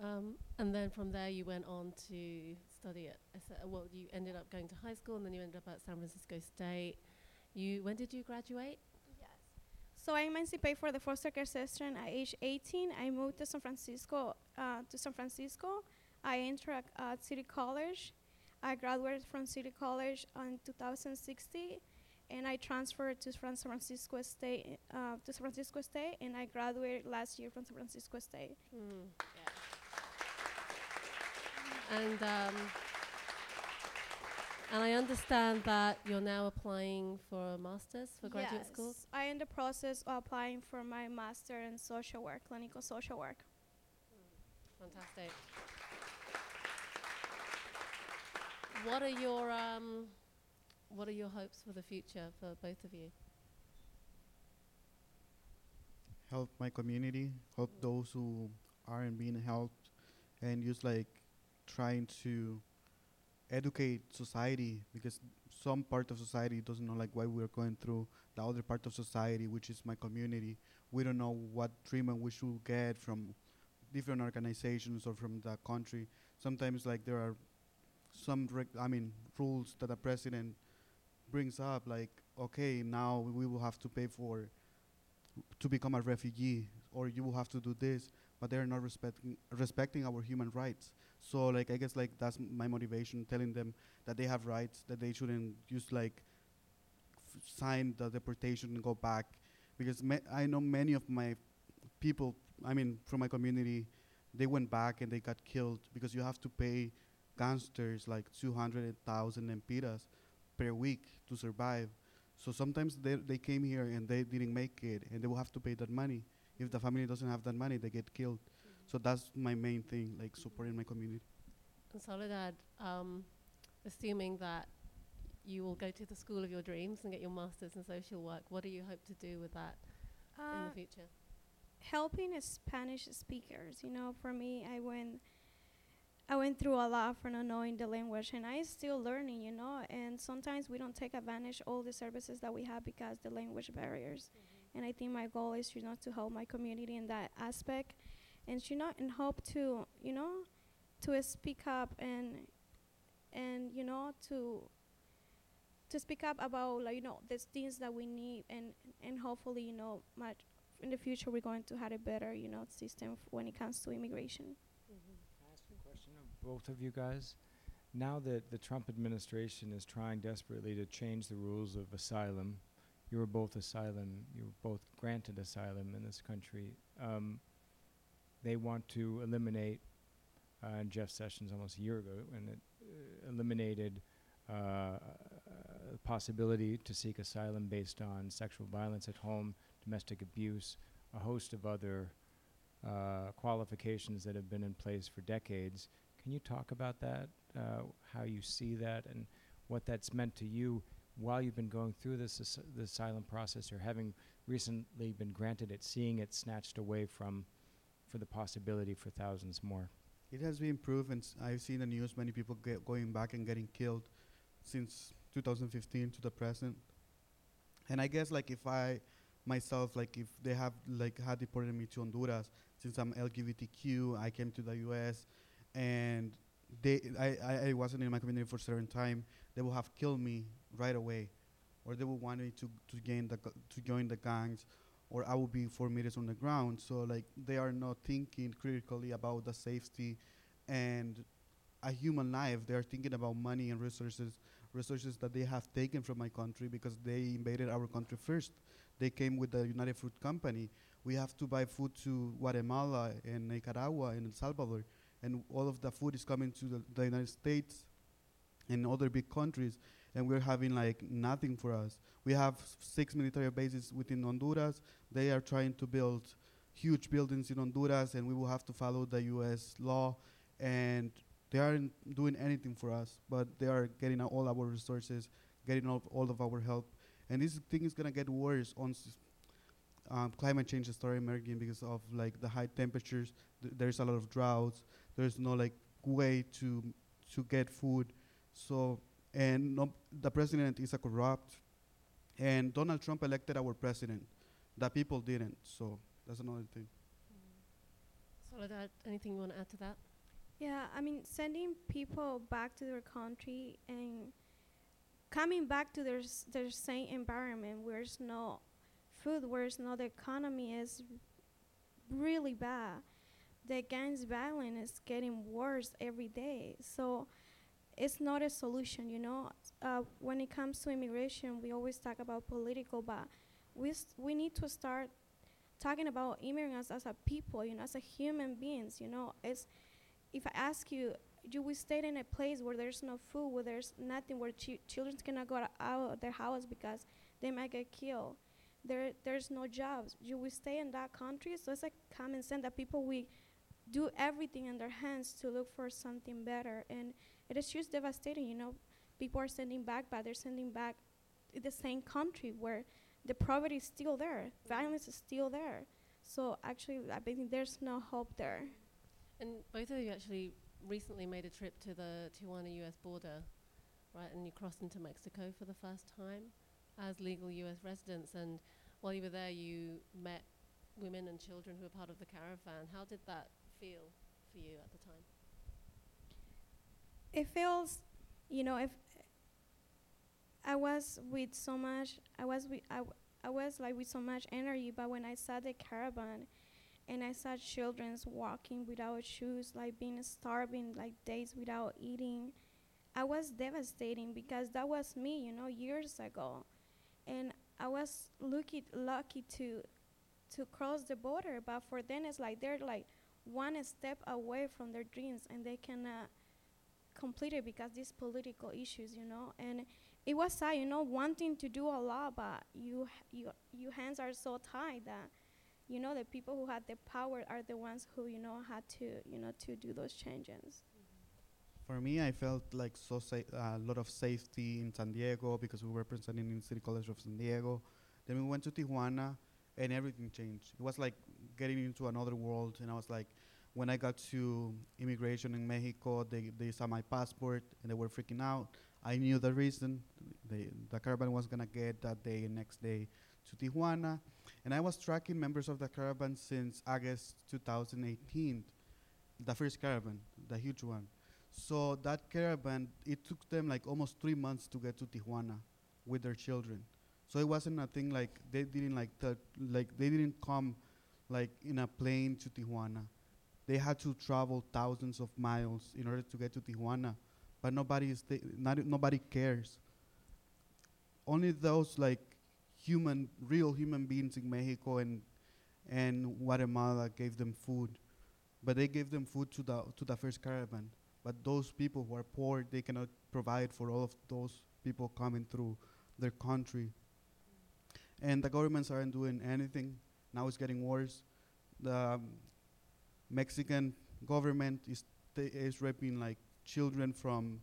Um, and then from there, you went on to study at. Uh, well, you ended up going to high school, and then you ended up at San Francisco State. You when did you graduate? Yes. So I emancipated for the foster care system at age 18. I moved to San Francisco. Uh, to San Francisco, I entered at City College. I graduated from City College in 2016, and I transferred to San Francisco State. Uh, to San Francisco State, and I graduated last year from San Francisco State. Mm. And um, and I understand that you're now applying for a master's for graduate school. Yes, I am in the process of applying for my master in social work, clinical social work. Fantastic. What are your um, what are your hopes for the future for both of you? help my community, help mm. those who aren't being helped, and just like trying to educate society because some part of society doesn't know like why we're going through. The other part of society, which is my community, we don't know what treatment we should get from different organizations or from the country. Sometimes like there are some I mean rules that the president brings up like okay now we will have to pay for to become a refugee or you will have to do this but they're not respecting respecting our human rights. So like i guess like that's my motivation telling them that they have rights that they shouldn't just like sign the deportation and go back. Because i know many of my people i mean from my community they went back and they got killed because you have to pay gangsters like 200,000 lempiras per week to survive so sometimes they, they came here and they didn't make it, and they will have to pay that money. If the family doesn't have that money, they get killed. So that's my main thing, like supporting my community. And Soledad, um, assuming that you will go to the school of your dreams and get your master's in social work, what do you hope to do with that in Uh, the future? helping Spanish speakers. You know, for me, I went, I went through a lot for not knowing the language, and I still learning. You know, and sometimes we don't take advantage all the services that we have because the language barriers. Mm-hmm. And I think my goal is, you know, to help my community in that aspect, and you know, and hope to, you know, to speak up and, and you know, to. To speak up about like you know the things that we need and and hopefully you know much in the future we're going to have a better you know system f- when it comes to immigration Can I ask a question of both of you guys? Now that the Trump administration is trying desperately to change the rules of asylum, you were both asylum, you were both granted asylum in this country. Um, they want to eliminate, uh, and Jeff Sessions almost a year ago, and it uh, eliminated uh, the possibility to seek asylum based on sexual violence at home, domestic abuse, a host of other uh, qualifications that have been in place for decades. Can you talk about that? Uh, how you see that, and what that's meant to you while you've been going through this as- the asylum process, or having recently been granted it, seeing it snatched away from, for the possibility for thousands more. It has been proven. I've seen the news. Many people get going back and getting killed since 2015 to the present. And I guess like if I myself like if they have like had deported me to Honduras since I'm LGBTQ, I came to the U.S. and they I, I, wasn't in my community for a certain time. They will have killed me right away, or they will want me to to gain the to join the gangs, or I will be four meters on the ground. So like they are not thinking critically about the safety and a human life. They are thinking about money and resources, resources that they have taken from my country because they invaded our country first. They came with the United Fruit Company. We have to buy food to Guatemala and Nicaragua and El Salvador, and all of the food is coming to the, the United States and other big countries, and we're having like nothing for us. We have six military bases within Honduras. They are trying to build huge buildings in Honduras, and we will have to follow the U.S. law. And they aren't doing anything for us, but they are getting all our resources, getting all, all of our help. And this thing is gonna get worse um, climate change is started emerging because of like the high temperatures. Th- there's a lot of droughts. There's no like way to to get food. So and no, the president is a corrupt. And Donald Trump elected our president. The people didn't. So that's another thing. Soledad, anything you want to add to that? Yeah, I mean, sending people back to their country and coming back to their s- their same environment where there's no food, where there's no the economy is really bad. The gangs violence is getting worse every day. So it's not a solution, you know. Uh, when it comes to immigration, we always talk about political, but we we need to start talking about immigrants as a people, you know, as a human beings, you know. It's if I ask you, you will stay in a place where there's no food, where there's nothing, where chi- children cannot go out of their house because they might get killed. There, there's no jobs. You will stay in that country. So it's a common sense that people will do everything in their hands to look for something better, and it is just devastating. You know, people are sending back, but they're sending back the same country where the poverty is still there, violence is still there. So actually, I think there's no hope there. And both of you actually recently made a trip to the Tijuana US border, right? And you crossed into Mexico for the first time as legal US residents. And while you were there, you met women and children who were part of the caravan. How did that feel for you at the time? it feels you know if i was with so much i was with I, w- I was like with so much energy but when i saw the caravan and i saw children's walking without shoes like being starving like days without eating i was devastating because that was me you know years ago and i was lucky lucky to to cross the border but for them it's like they're like one step away from their dreams and they cannot complete it because these political issues, you know. And it was sad, you know, wanting to do a lot, but you you your hands are so tied that, you know, the people who had the power are the ones who you know had to you know to do those changes. For me, I felt like so a lot of safety in San Diego because we were representing in City College of San Diego. Then we went to Tijuana, and everything changed. It was like getting into another world, and I was like, when I got to immigration in Mexico, they they saw my passport and they were freaking out. I knew the reason. The caravan was gonna get that day and next day to Tijuana, and I was tracking members of the caravan since August 2018, the first caravan, the huge one. So that caravan, it took them like almost three months to get to Tijuana with their children. So it wasn't a thing like they didn't like like they didn't come like in a plane to Tijuana. They had to travel thousands of miles in order to get to Tijuana, but nobody is th- not nobody cares. Only those like human, real human beings in Mexico and and Guatemala gave them food, but they gave them food to the to the first caravan. But those people who are poor, they cannot provide for all of those people coming through their country. And the governments aren't doing anything. Now it's getting worse. The um, Mexican government is is raping like children from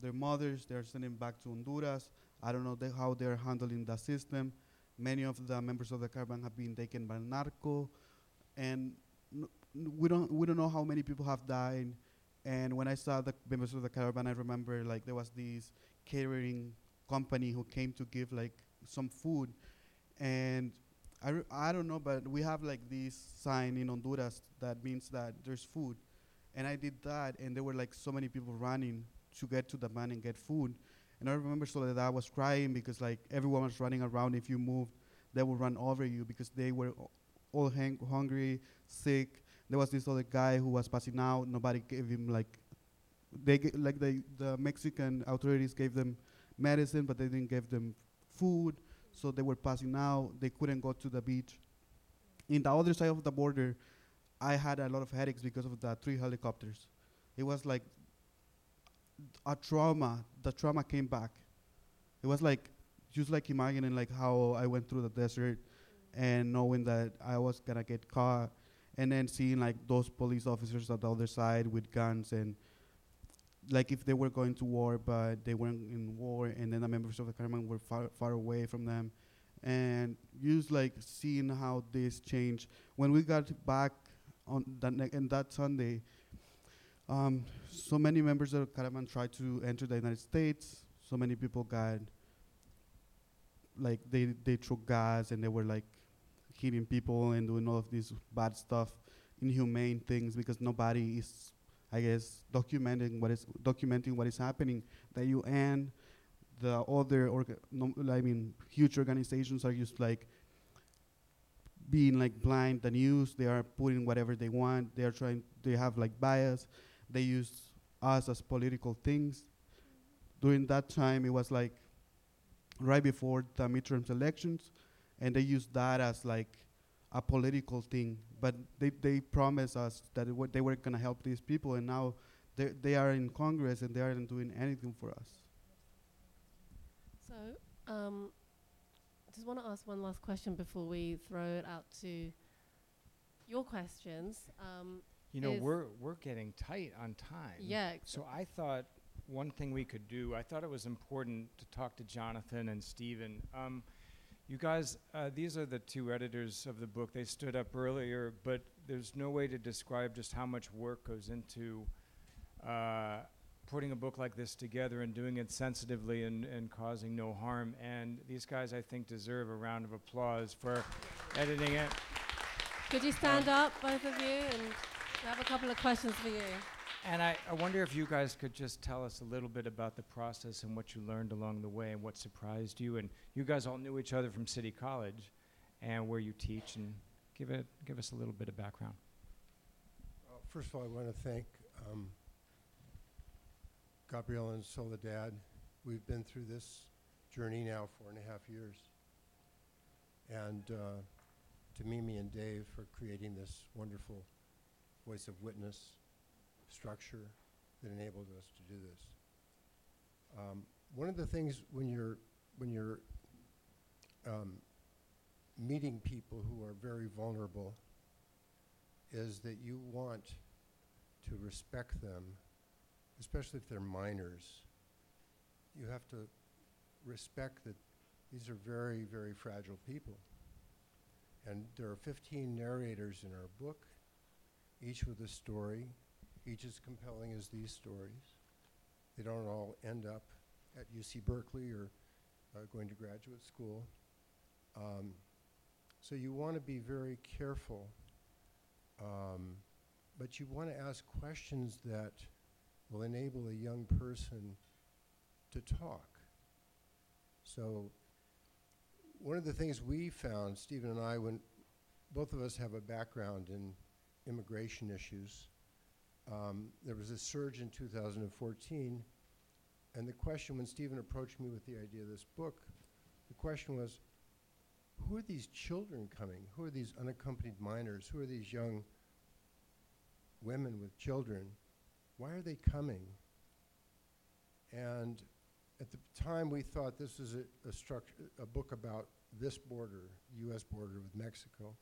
their mothers. They're sending back to Honduras. I don't know they how they're handling the system. Many of the members of the caravan have been taken by narco, and we don't we don't know how many people have died. And when I saw the members of the caravan, I remember like there was this catering company who came to give like some food, and I, I don't know, but we have like this sign in Honduras that means that there's food, and I did that, and there were like so many people running to get to the van and get food, and I remember Soledad was crying because like everyone was running around. If you moved, they would run over you because they were all hang- hungry, sick. There was this other guy who was passing out. Nobody gave him like, they g- like the the Mexican authorities gave them medicine, but they didn't give them food. So they were passing out. They couldn't go to the beach. In the other side of the border, I had a lot of headaches because of the three helicopters. It was like a trauma. The trauma came back. It was like just like imagining like how I went through the desert and knowing that I was gonna get caught, and then seeing like those police officers at the other side with guns and like if they were going to war but they weren't in war, and then the members of the caravan were far far away from them, and just like seeing how this changed when we got back on that ne- and that Sunday. Um, so many members of the Caravan tried to enter the United States. So many people got like they they threw gas and they were like hitting people and doing all of this bad stuff, inhumane things because nobody is, I guess, documenting what is documenting what is happening. The UN, the other orga- no, I mean, huge organizations are just like being like blind. The news, they are putting whatever they want. They are trying. They have like bias. They use us as political things. During that time, it was like right before the midterm elections, and they used that as like a political thing. But they, they promised us that it wa- they were going to help these people, and now they they are in Congress and they aren't doing anything for us. So, um, I just want to ask one last question before we throw it out to your questions. Um, You know, we're we're getting tight on time. yeah. So I thought one thing we could do, I thought it was important to talk to Jonathan and Steven. Um, you guys, uh, these are the two editors of the book. They stood up earlier, but there's no way to describe just how much work goes into uh, putting a book like this together and doing it sensitively and, and causing no harm. And these guys, I think, deserve a round of applause for editing it. Could you stand up, both of you? And we have a couple of questions for you. And I, I wonder if you guys could just tell us a little bit about the process and what you learned along the way and what surprised you. And you guys all knew each other from City College and where you teach and give it give us a little bit of background. Uh, First of all, I want to thank um, Gabriel and Soledad. We've been through this journey now four and a half years. And uh, to Mimi and Dave for creating this wonderful voice of witness structure that enabled us to do this. Um, One of the things when you're, when you're um, meeting people who are very vulnerable is that you want to respect them, especially if they're minors. You have to respect that these are very, very fragile people. And there are 15 narrators in our book, each with a story, each as compelling as these stories. They don't all end up at UC Berkeley or uh, going to graduate school. Um, so you want to be very careful um, but you want to ask questions that will enable a young person to talk. So, one of the things we found, Steven and I, when both of us have a background in immigration issues, um, there was a surge in 2014, and the question when Steven approached me with the idea of this book, the question was, who are these children coming? Who are these unaccompanied minors? Who are these young women with children? Why are they coming? And at the time, we thought this was a, a, structure, a book about this border, U.S. border with Mexico.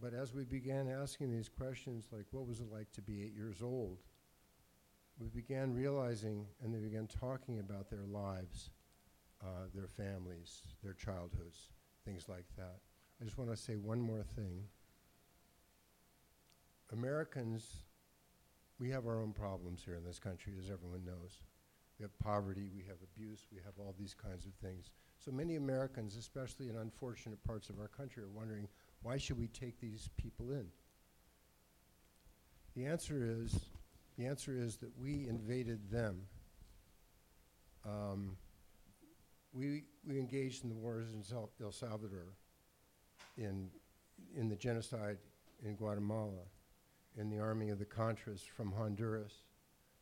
But as we began asking these questions, like what was it like to be eight years old, we began realizing and they began talking about their lives, uh, their families, their childhoods, things like that. I just want to say one more thing. Americans, we have our own problems here in this country, as everyone knows. We have poverty, we have abuse, we have all these kinds of things. So many Americans, especially in unfortunate parts of our country, are wondering why should we take these people in? The answer is the answer is that we invaded them. Um, we, we engaged in the wars in Sal- El Salvador, in, in the genocide in Guatemala, in the arming of the Contras from Honduras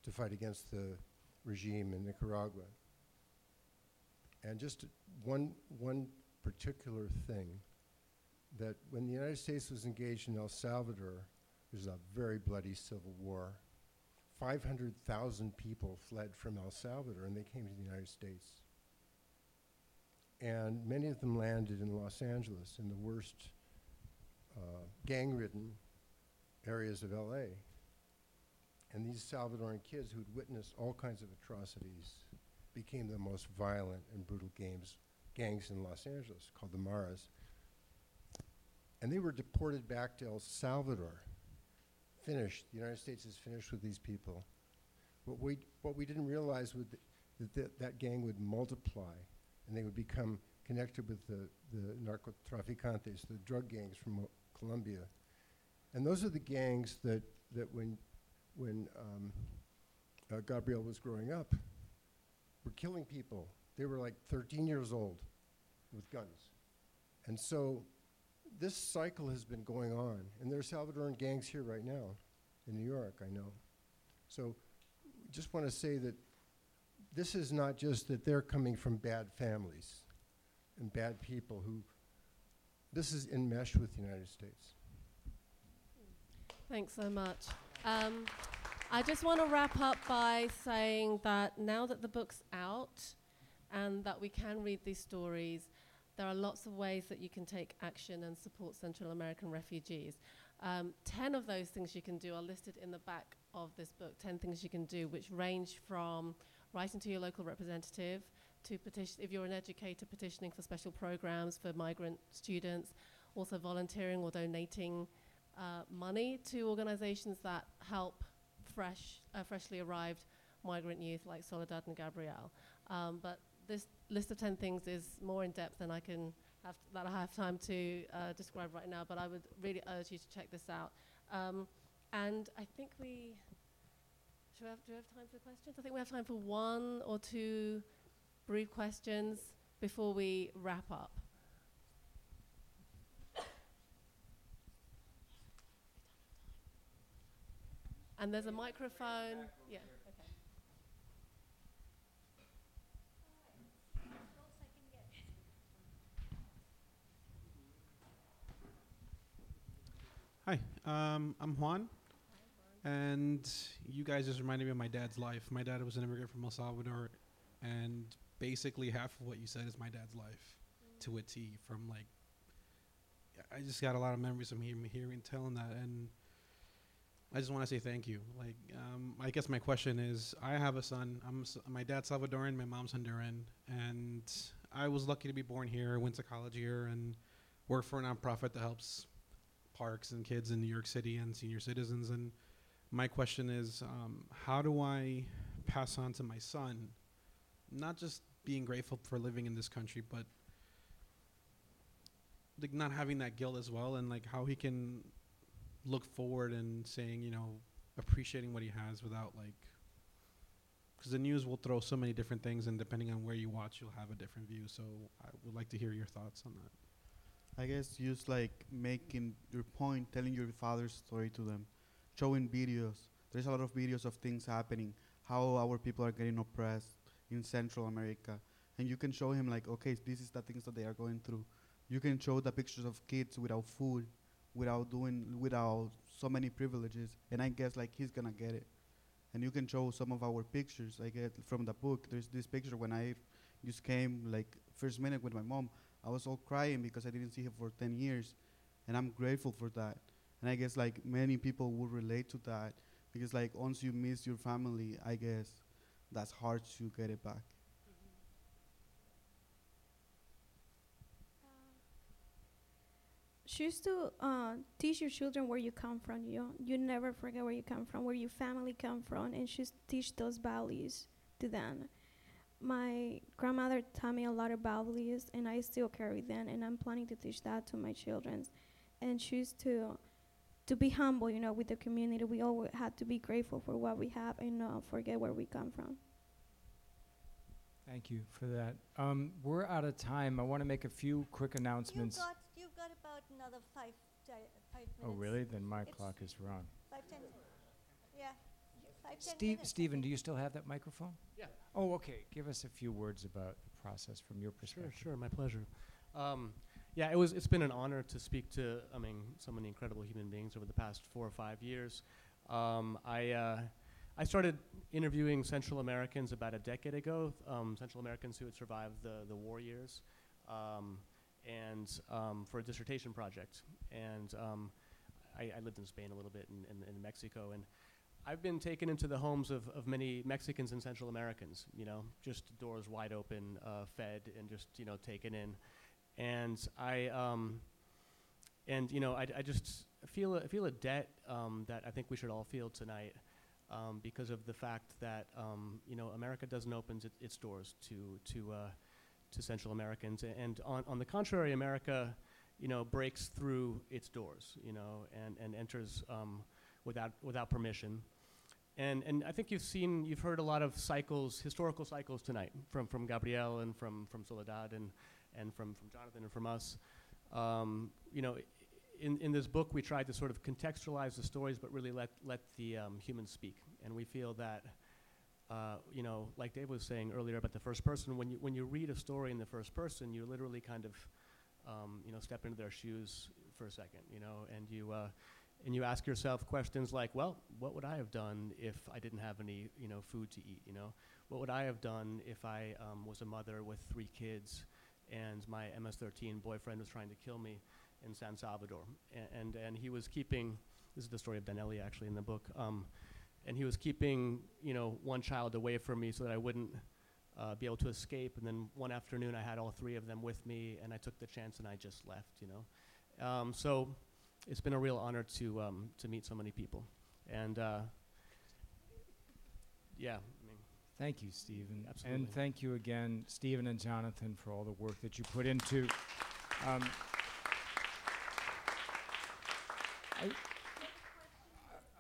to fight against the regime in Nicaragua. And just one, one particular thing, that when the United States was engaged in El Salvador, there was a very bloody civil war. 500,000 people fled from El Salvador and they came to the United States. And many of them landed in Los Angeles, in the worst uh, gang ridden areas of LA. And these Salvadoran kids who'd witnessed all kinds of atrocities became the most violent and brutal games, gangs in Los Angeles called the Maras. And they were deported back to El Salvador. Finished. The United States is finished with these people. What we, what we didn't realize was that that, that gang would multiply and they would become connected with the, the narcotraficantes, the drug gangs from Colombia. And those are the gangs that, that when, when um, uh, Gabriel was growing up, were killing people. They were like 13 years old with guns. And so this cycle has been going on. And there are Salvadoran gangs here right now in New York, I know. So just want to say that this is not just that they're coming from bad families and bad people who, this is enmeshed with the United States. Thanks so much. Um, I just want to wrap up by saying that now that the book's out and that we can read these stories, there are lots of ways that you can take action and support Central American refugees. Um, 10 of those things you can do are listed in the back of this book 10 things you can do, which range from writing to your local representative to petition, if you're an educator, petitioning for special programs for migrant students, also volunteering or donating uh, money to organizations that help fresh, uh, freshly arrived migrant youth like Soledad and Gabriel. Um, but this list of 10 things is more in depth than I can have that I have time to uh, describe right now, but I would really urge you to check this out. Um, and I think we, should we have, do we have time for questions? I think we have time for one or two brief questions before we wrap up. And there's a microphone. Yeah. Hi, um, I'm Juan, and you guys just reminded me of my dad's life. My dad was an immigrant from El Salvador, and basically half of what you said is my dad's life to a T. From like, I just got a lot of memories from hearing, hearing telling that, and I just want to say thank you. Like, um, I guess my question is, I have a son. I'm my dad's Salvadoran, my mom's Honduran, and I was lucky to be born here. Went to college here, and worked for a nonprofit that helps parks and kids in New York City and senior citizens. And my question is, um, how do I pass on to my son, not just being grateful for living in this country, but like not having that guilt as well, and like how he can look forward and saying, you know, appreciating what he has without like, because the news will throw so many different things, and depending on where you watch, you'll have a different view. So I would like to hear your thoughts on that. I guess just like making your point, telling your father's story to them, showing videos. There's a lot of videos of things happening, how our people are getting oppressed in Central America, and you can show him like, okay, this is the things that they are going through. You can show the pictures of kids without food, without doing, without so many privileges, and I guess like he's gonna get it. And you can show some of our pictures. I get from the book. There's this picture when I just came like first minute with my mom. I was all crying because I didn't see her for 10 years. And I'm grateful for that. And I guess like many people would relate to that because like once you miss your family, I guess that's hard to get it back. choose to uh, teach your children where you come from. You you never forget where you come from, where your family come from, and just teach those values to them. My grandmother taught me a lot of values, and I still carry them, and I'm planning to teach that to my children, and choose to to be humble. You know, with the community, we always have to be grateful for what we have and not forget where we come from. Thank you for that. Um, we're out of time. I want to make a few quick announcements. You've got, you've got about another five, ti- five minutes. Oh, really? Then my It's- clock is wrong. Five, ten, yeah, five, ten Steve, minutes. Steven, do you still have that microphone? Yeah. Oh, okay. Give us a few words about the process from your perspective. sure, my pleasure. Um, yeah, it was. It's been an honor to speak to. I mean, so many incredible human beings over the past four or five years. Um, I uh, I started interviewing Central Americans about a decade ago. Um, Central Americans who had survived the the war years, um, and um, for a dissertation project. And um, I, I lived in Spain a little bit and in, in, Mexico and. I've been taken into the homes of, of many Mexicans and Central Americans, you know, just doors wide open, uh, fed, and just, you know, taken in and I um, and you know I, I just feel a, feel a debt um, that I think we should all feel tonight um, because of the fact that um, you know America doesn't open its, its doors to to uh, to Central Americans, and on on the contrary, America you know breaks through its doors, you know, and and enters um, without without permission. And, and I think you've seen, you've heard a lot of cycles, historical cycles tonight from, from Gabriel and from, from Soledad and, and from, from Jonathan and from us. Um, you know, in, in this book, we tried to sort of contextualize the stories, but really let, let the um, humans speak. And we feel that, uh, you know, like Dave was saying earlier about the first person, when you, when you read a story in the first person, you literally kind of, um, you know, step into their shoes for a second, you know, and you, uh, and you ask yourself questions like, well, what would I have done if I didn't have any, you know, food to eat, you know? What would I have done if I um, was a mother with three kids and my MS-13 boyfriend was trying to kill me in San Salvador? A- and, and he was keeping, this is the story of Danelli actually in the book, um, and he was keeping, you know, one child away from me so that I wouldn't uh, be able to escape. And then one afternoon I had all three of them with me and I took the chance and I just left, you know? Um, so it's been a real honor to um, to meet so many people, and uh, yeah, I mean, Thank you, Steven. Absolutely. And thank you again, Steven and Jonathan, for all the work that you put into. Um, I,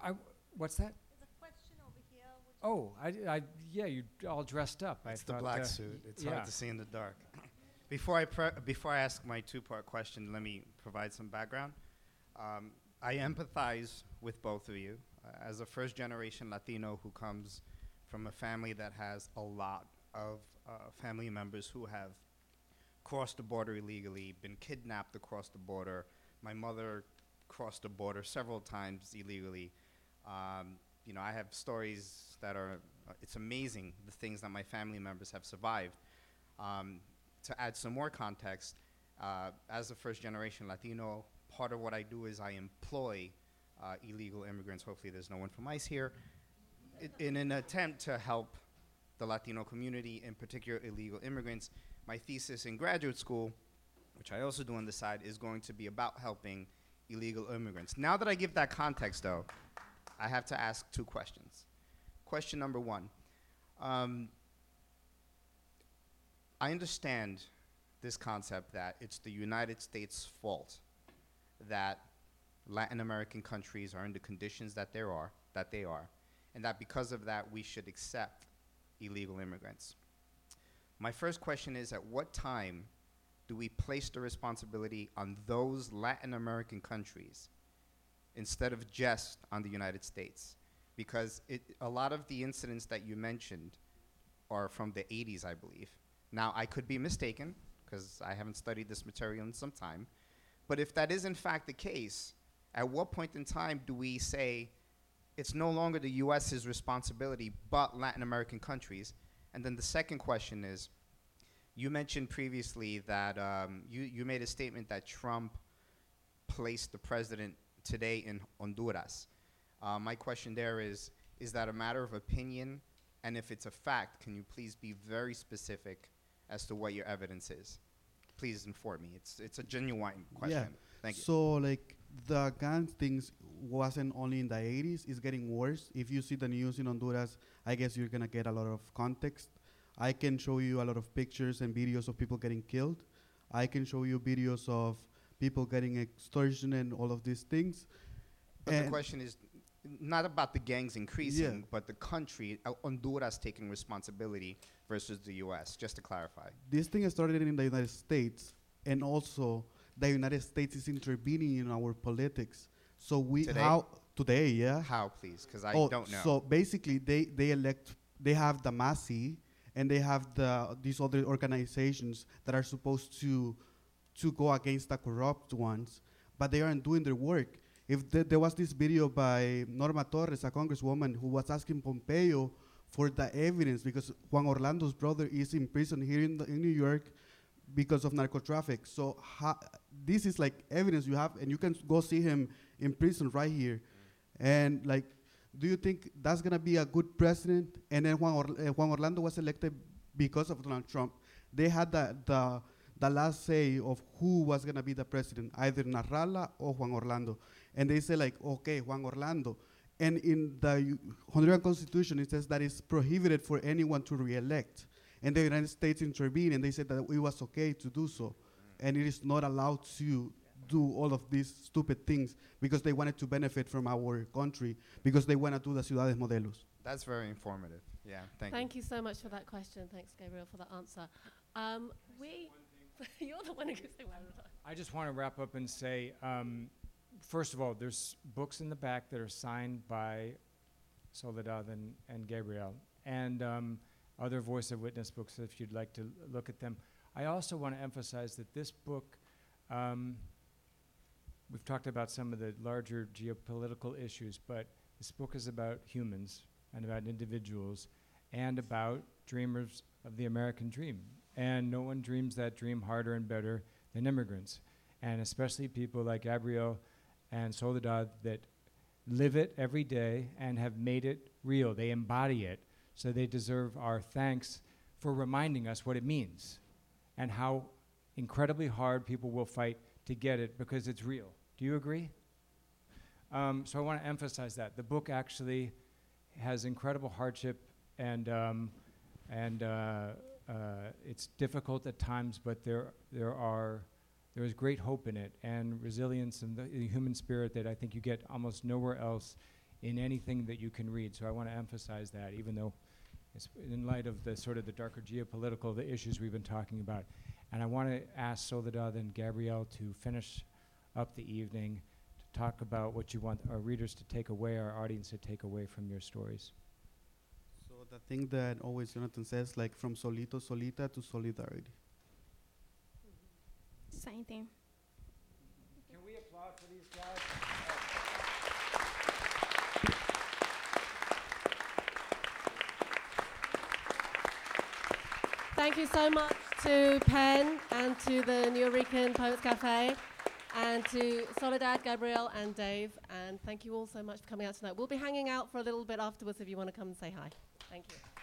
I, what's that? There's a question over here. which- Oh, I, I, yeah, you all dressed up. I It's the black uh, suit. It's yeah. hard to see in the dark. [COUGHS] before I pre- before I ask my two-part question, let me provide some background. Um, I empathize with both of you uh, as a first-generation Latino who comes from a family that has a lot of uh, family members who have crossed the border illegally, been kidnapped across the border. My mother crossed the border several times illegally. Um, you know, I have stories that are, uh, it's amazing the things that my family members have survived. Um, to add some more context, uh, as a first generation Latino, part of what I do is I employ uh, illegal immigrants. Hopefully, there's no one from ICE here. I- in an attempt to help the Latino community, in particular illegal immigrants, my thesis in graduate school, which I also do on the side, is going to be about helping illegal immigrants. Now that I give that context, though, I have to ask two questions. Question number one. Um, I understand this concept that it's the United States' fault that Latin American countries are in the conditions that there are, that they are, and that because of that we should accept illegal immigrants. My first question is at what time do we place the responsibility on those Latin American countries instead of just on the United States? Because it, a lot of the incidents that you mentioned are from the 80s, I believe. Now, I could be mistaken because I haven't studied this material in some time. But if that is in fact the case, at what point in time do we say it's no longer the US's responsibility, but Latin American countries? And then the second question is you mentioned previously that um, you, you made a statement that Trump placed the president today in Honduras. Uh, my question there is is that a matter of opinion? And if it's a fact, can you please be very specific as to what your evidence is? Please inform me. It's, it's a genuine question. Thank you. So like the gun things wasn't only in the 80s; it's getting worse. If you see the news in Honduras, I guess you're gonna get a lot of context. I can show you a lot of pictures and videos of people getting killed. I can show you videos of people getting extortion and all of these things. But the question is, not about the gangs increasing, but the country, uh, Honduras taking responsibility versus the U.S. Just to clarify. This thing started in the United States, and also the United States is intervening in our politics. So we Today? how today, yeah. How, please? Because I oh, don't know. So basically, they they elect they have the MACCIH and they have the these other organizations that are supposed to to go against the corrupt ones, but they aren't doing their work. If th- there was this video by Norma Torres, a congresswoman, who was asking Pompeo for the evidence because Juan Orlando's brother is in prison here in, the, in New York because of narco traffic. So ha- this is like evidence you have, and you can go see him in prison right here. And like, do you think that's gonna be a good president? And then Juan, uh, Juan Orlando was elected because of Donald Trump. They had the, the the last say of who was gonna be the president, either Nasralla or Juan Orlando. And they say like, okay, Juan Orlando. And in the U- Honduran Constitution, it says that it's prohibited for anyone to re-elect. And the United States intervened, and they said that it was okay to do so, and it is not allowed to do all of these stupid things because they wanted to benefit from our country because they want to do the ciudades modelos. That's very informative. Yeah, thank, you. Thank you so much for that question. Thanks, Gabriel, for that answer. Um, we, [LAUGHS] you're the one who can say one at a time. I just want to wrap up and say, um, first of all, there's books in the back that are signed by Soledad and, and Gabriel, and um, other Voice of Witness books if you'd like to look at them. I also want to emphasize that this book, um, we've talked about some of the larger geopolitical issues, but this book is about humans and about individuals and about dreamers of the American dream. And no one dreams that dream harder and better than immigrants, and especially people like Gabriel and Soledad that live it every day and have made it real. They embody it. So they deserve our thanks for reminding us what it means and how incredibly hard people will fight to get it because it's real. Do you agree? Um, so I want to emphasize that. The book actually has incredible hardship and, um, and uh, uh, it's difficult at times, but there, there, are, there is great hope in it and resilience and the, the human spirit that I think you get almost nowhere else in anything that you can read. So I want to emphasize that, even though it's in light of the sort of the darker geopolitical the issues we've been talking about. And I want to ask Soledad and Gabriel to finish up the evening to talk about what you want our readers to take away, our audience to take away from your stories. So the thing that always Jonathan says, like from solito solita to solidarity. Same thing. Can we applaud for these guys? Thank you so much to PEN and to the Nuyorican Poets Cafe and to Soledad, Gabriel, and Dave. And thank you all so much for coming out tonight. We'll be hanging out for a little bit afterwards if you want to come and say hi. Thank you.